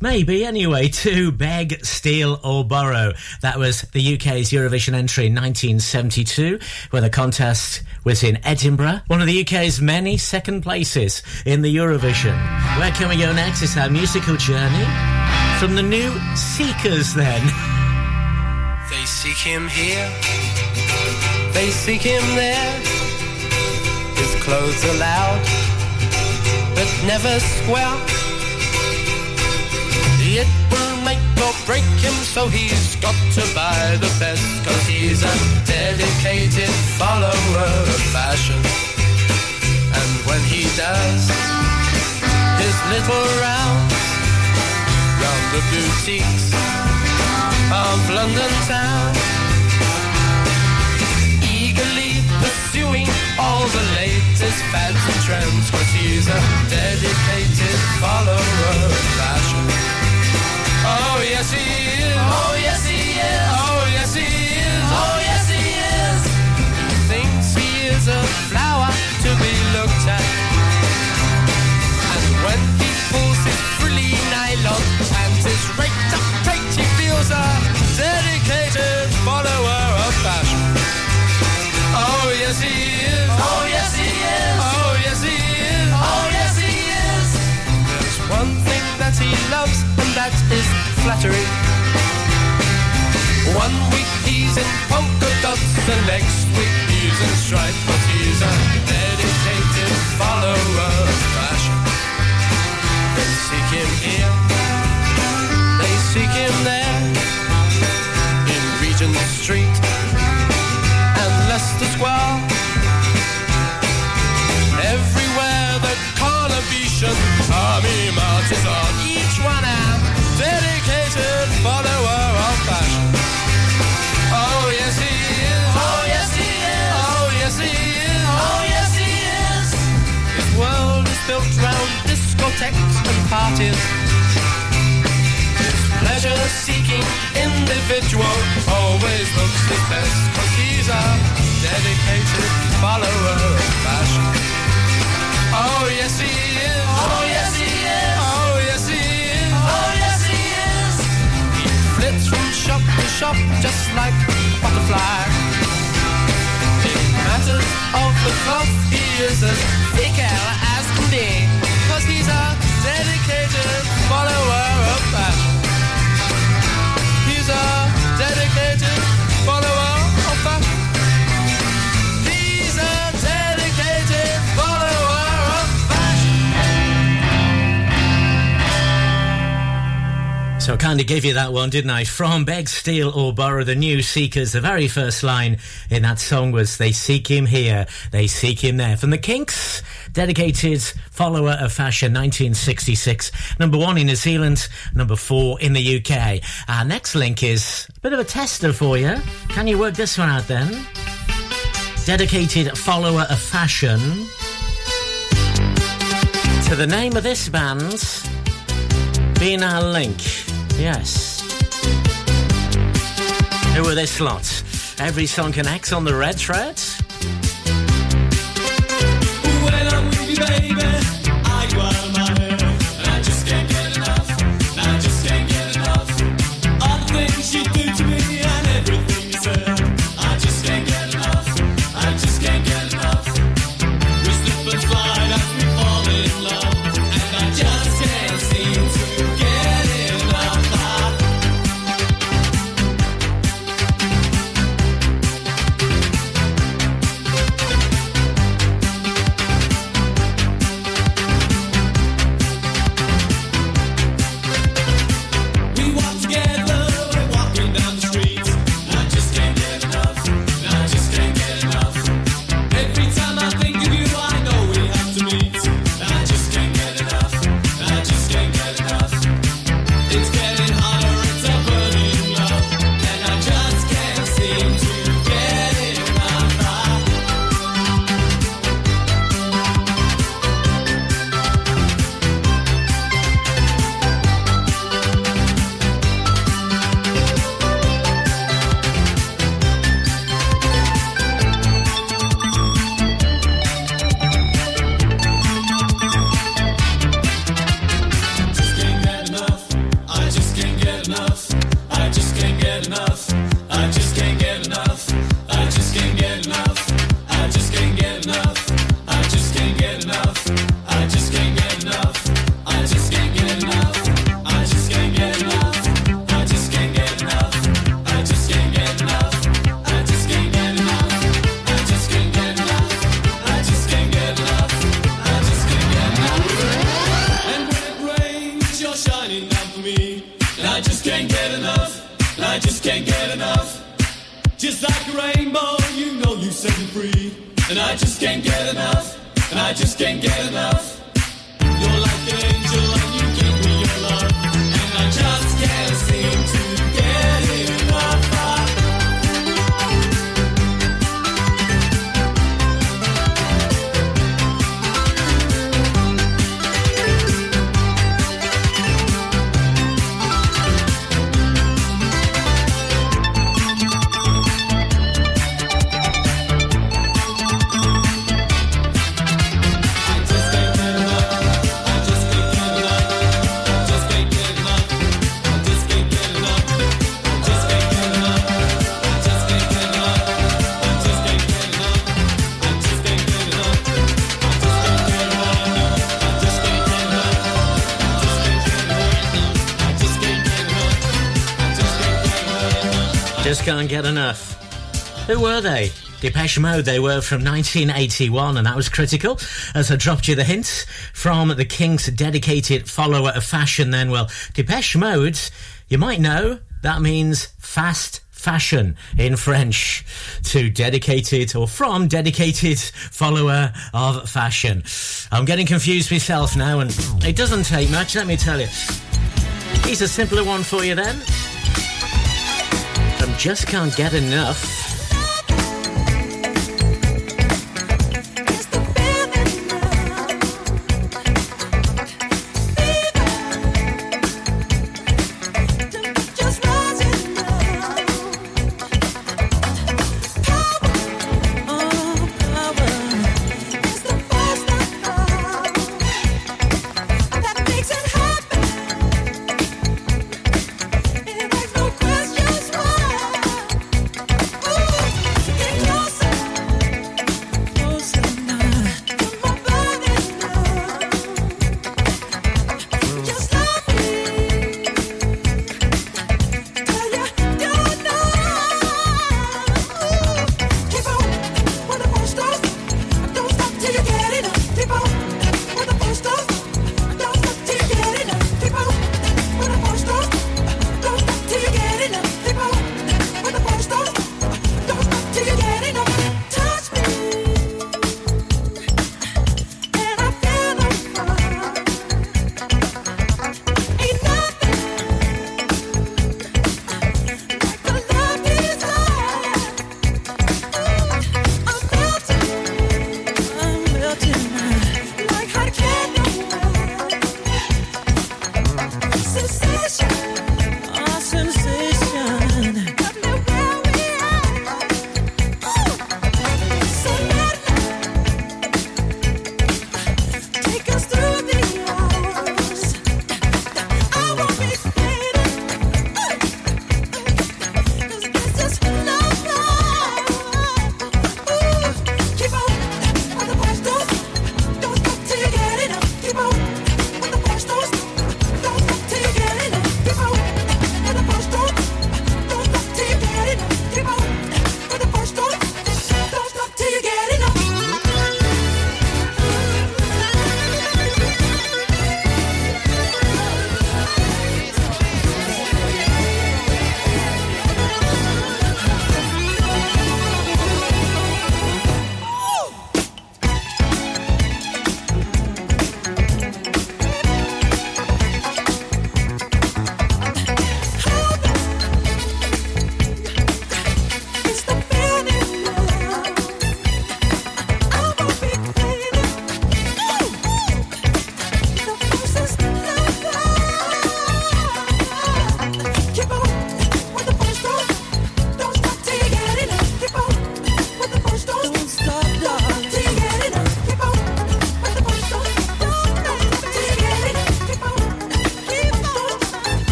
Maybe anyway, to beg, steal, or borrow. That was the UK's Eurovision entry in 1972, where the contest was in Edinburgh, one of the UK's many second places in the Eurovision. Where can we go next? It's our musical journey from the new Seekers, then. They seek him here, they seek him there. His clothes are loud, but never square. It will make or break him, so he's got to buy the best. Cause he's a dedicated follower of fashion. And when he does his little rounds round the boutiques of London town, eagerly pursuing all the latest fads and trends, cause he's a dedicated follower of fashion. Oh yes he is. Oh yes he is. Oh yes he is. Oh yes he is. Thinks he is a flower to be looked at. And when he pulls his frilly nylon and his raked up he a dedicated follower of fashion. Oh yes he is. Oh yes he is. Oh yes he is. Oh yes he is. There's one thing that he loves, and that is flattery. One week he's in polka dots, the next week he's in stripes, but he's a dedicated follower of fashion. They seek him here, Regent Street and Leicester Square. Everywhere the Carnabetian army marches on, each one a dedicated follower of fashion. Oh yes he is. Oh yes he is. Oh yes he is. Oh yes he is. His world is built round discotheques and parties. Pleasure-seeking individual always looks his best 'cause he's a dedicated follower of fashion. Oh yes he is. Oh yes he is. Oh yes he is. Oh yes he is. He flits from shop to shop just like a butterfly. In matters of the cloth, he is as thick as can be. Cause he's a dedicated follower of fashion. Dedicated of So I kind of gave you that one, didn't I? From Beg, Steal or Borrow, the new Seekers. The very first line in that song was, They seek him here, they seek him there. From the Kinks, dedicated follower of fashion, 1966. Number one in New Zealand, number four in the UK. Our next link is a bit of a tester for you. Can you work this one out then? Dedicated follower of fashion. To the name of this band being our link. Yes. Who are this lot? Every song connects on the red thread. Baby, can't get enough. Who were they? Depeche Mode, they were from 1981, and that was critical. As I dropped you the hint from the Kinks' dedicated follower of fashion, then, well, Depeche Mode, you might know, that means fast fashion in French to dedicated or from dedicated follower of fashion. I'm getting confused myself now, and it doesn't take much, let me tell you. Here's a simpler one for you then. Just Can't Get Enough.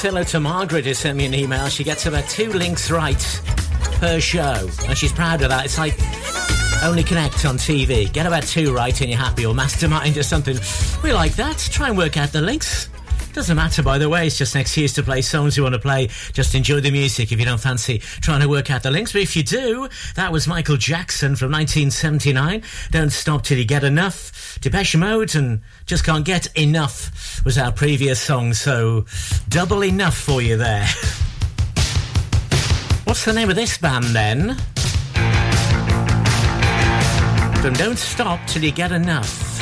Hello to Margaret who sent me an email. She gets about two links right per show, and she's proud of that. It's like only connect on TV. Get about two right and you're happy, or mastermind or something. We like that. Try and work out the links. Doesn't matter, by the way. It's just an excuse to play songs you want to play. Just enjoy the music if you don't fancy trying to work out the links. But if you do, that was Michael Jackson from 1979. Don't stop till you get enough. Depeche Mode and Just Can't Get Enough was our previous song. So double enough for you there. What's the name of this band then? From Don't Stop Till You Get Enough.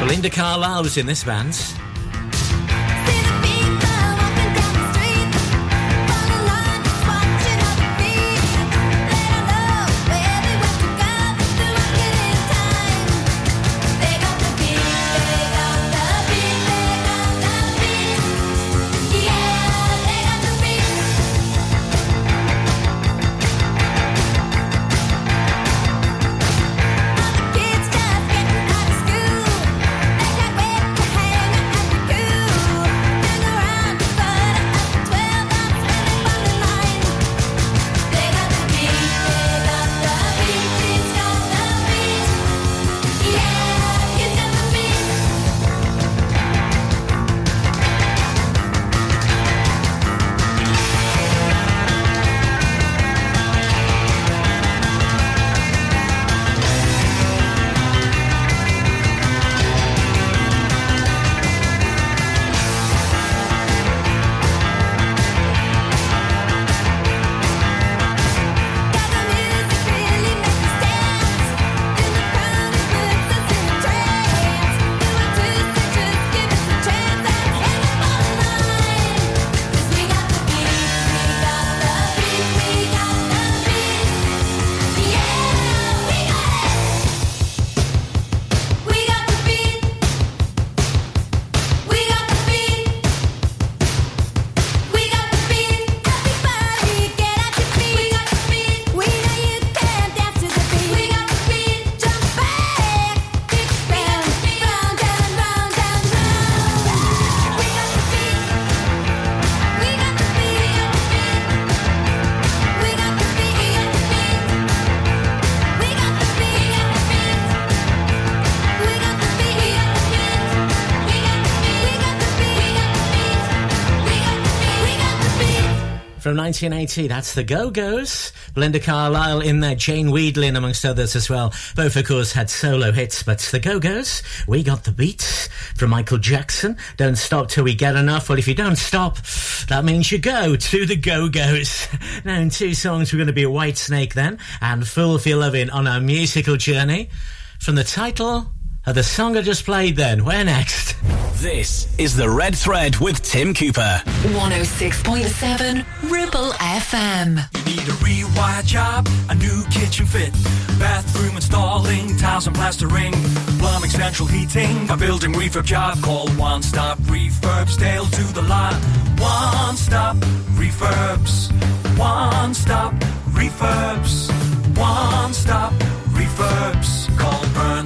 Belinda Carlisle was in this band. From 1980, that's the Go Go's. Belinda Carlisle in there, Jane Wiedlin, amongst others as well. Both, of course, had solo hits, but the Go Go's, we got the beats from Michael Jackson. Don't stop till we get enough. Well, if you don't stop, that means you go to the Go Go's. Now, in two songs, we're going to be Whitesnake then, and Fool for Your Loving on our musical journey. From the title Uh, the song I just played then, where next? This is the Red Thread with Tim Cooper. 106.7 Ribble FM. You need a rewire job, a new kitchen fit, bathroom installing, tiles and plastering, plumbing, central heating, a building refurb job. Call One Stop Refurbs, Dale to the lot. One Stop Refurbs, One Stop Refurbs, One Stop Refurbs. Call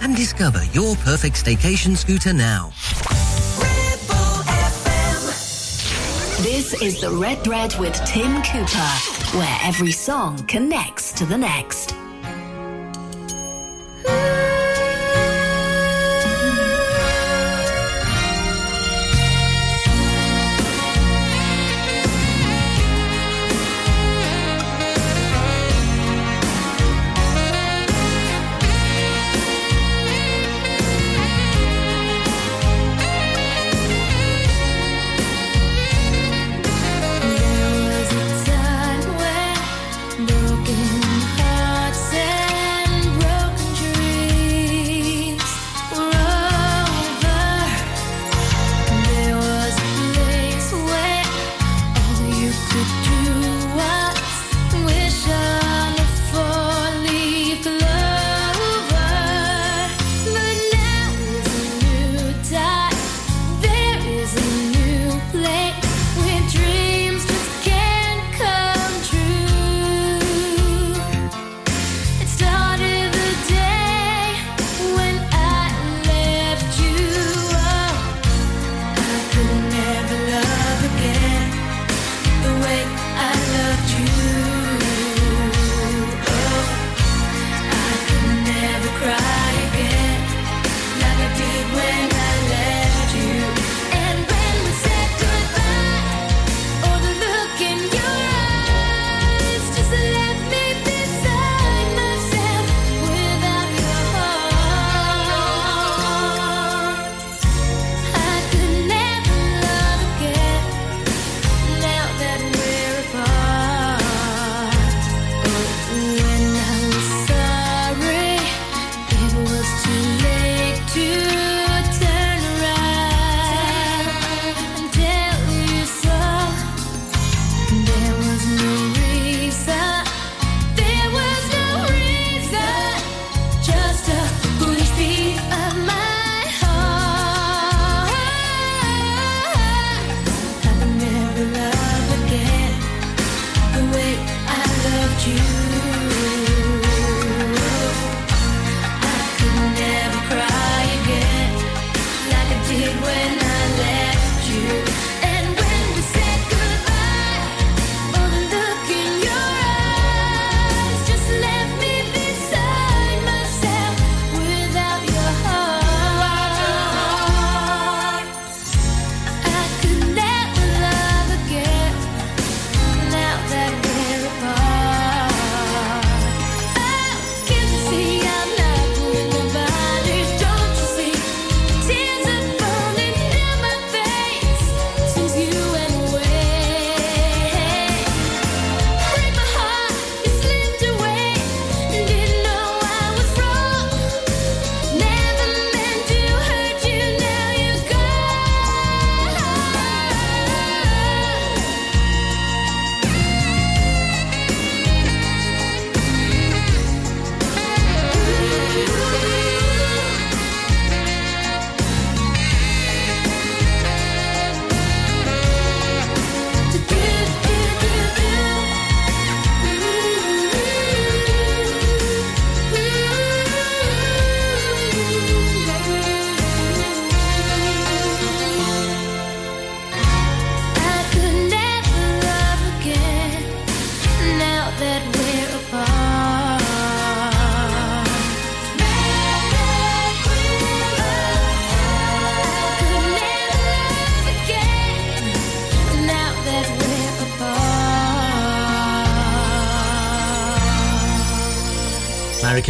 and discover your perfect staycation scooter now. This is the Red Thread with Tim Cooper, where every song connects to the next.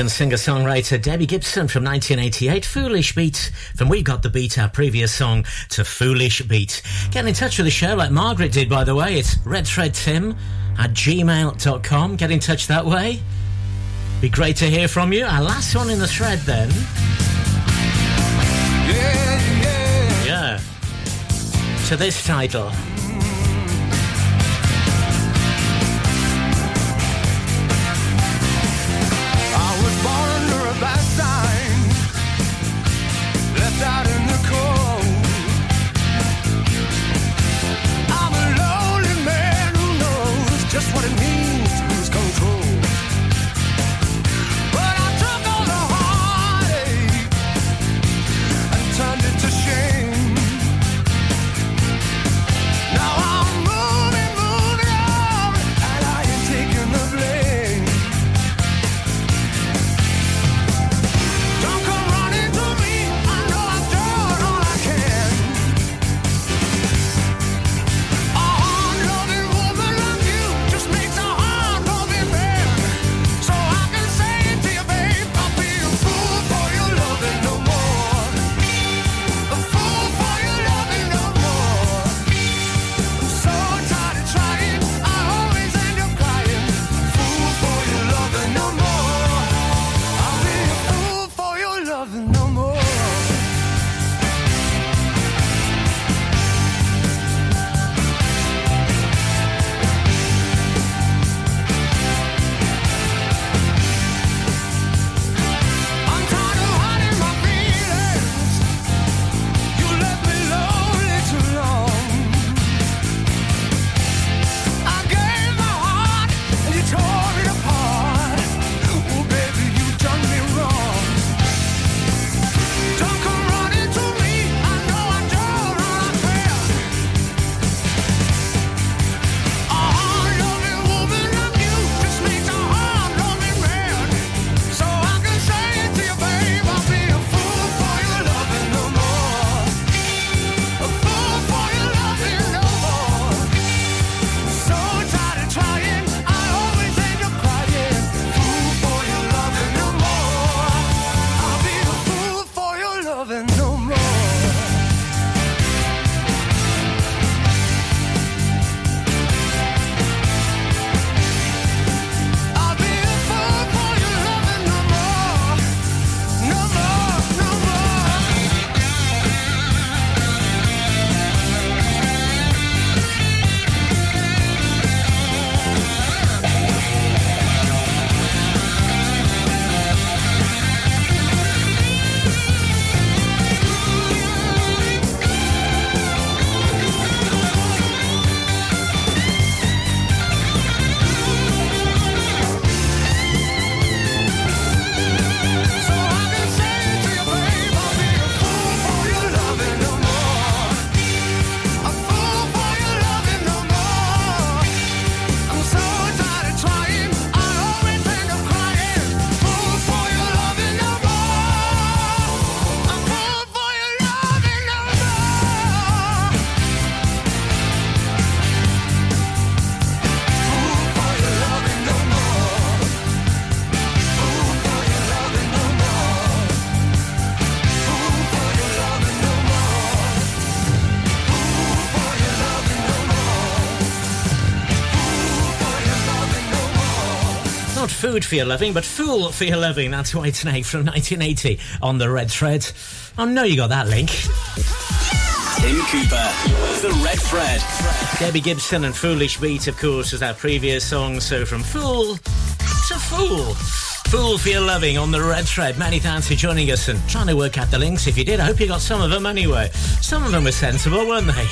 American singer-songwriter Debbie Gibson from 1988, Foolish Beat, from We Got the Beat, our previous song, to Foolish Beat. Get in touch with the show like Margaret did, by the way. It's redthreadtim at gmail.com. Get in touch that way. Be great to hear from you. Our last one in the thread then. Yeah. To this title. Not for your loving, but fool for your loving. That's Whitesnake from 1980 on the Red Thread. I know you got that link. Tim Cooper, The Red Thread. Debbie Gibson and Foolish Beat, of course, is our previous song. So from fool to fool. Fool for your loving on the red thread. Many thanks for joining us and trying to work out the links. If you did, I hope you got some of them anyway. Some of them were sensible, weren't they?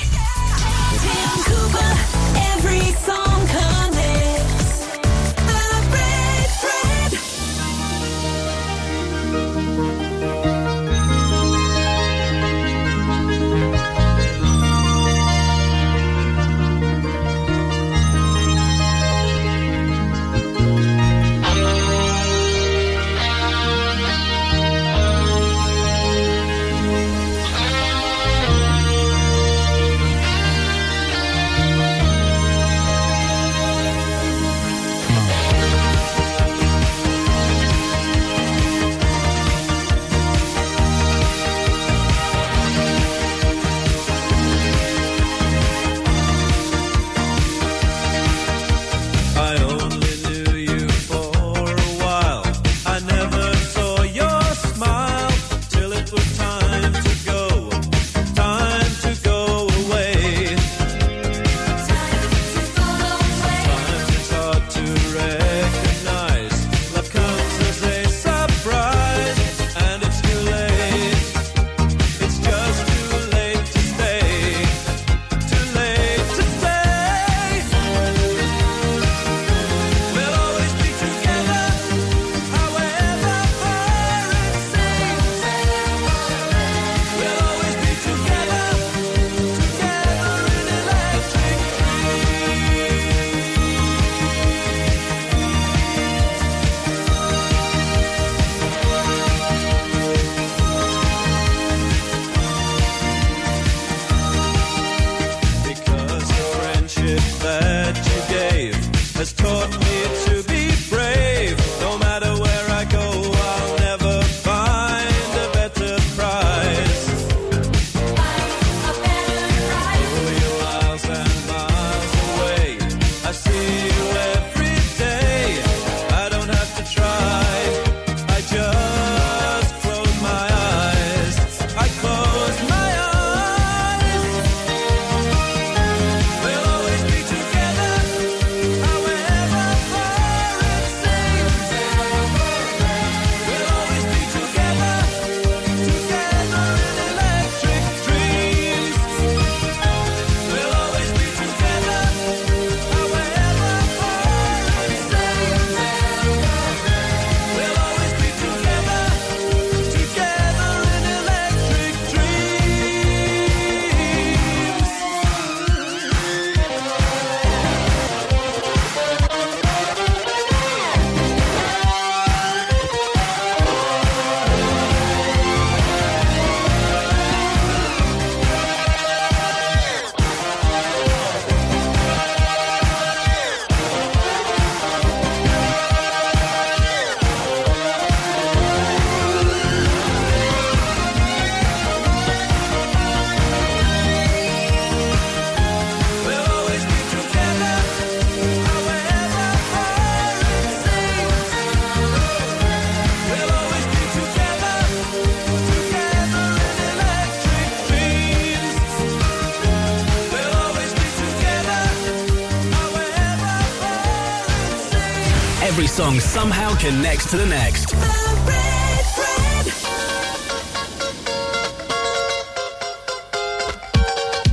Connects next to the next.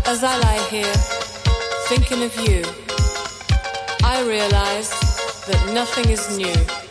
As I lie here, thinking of you, I realize that nothing is new.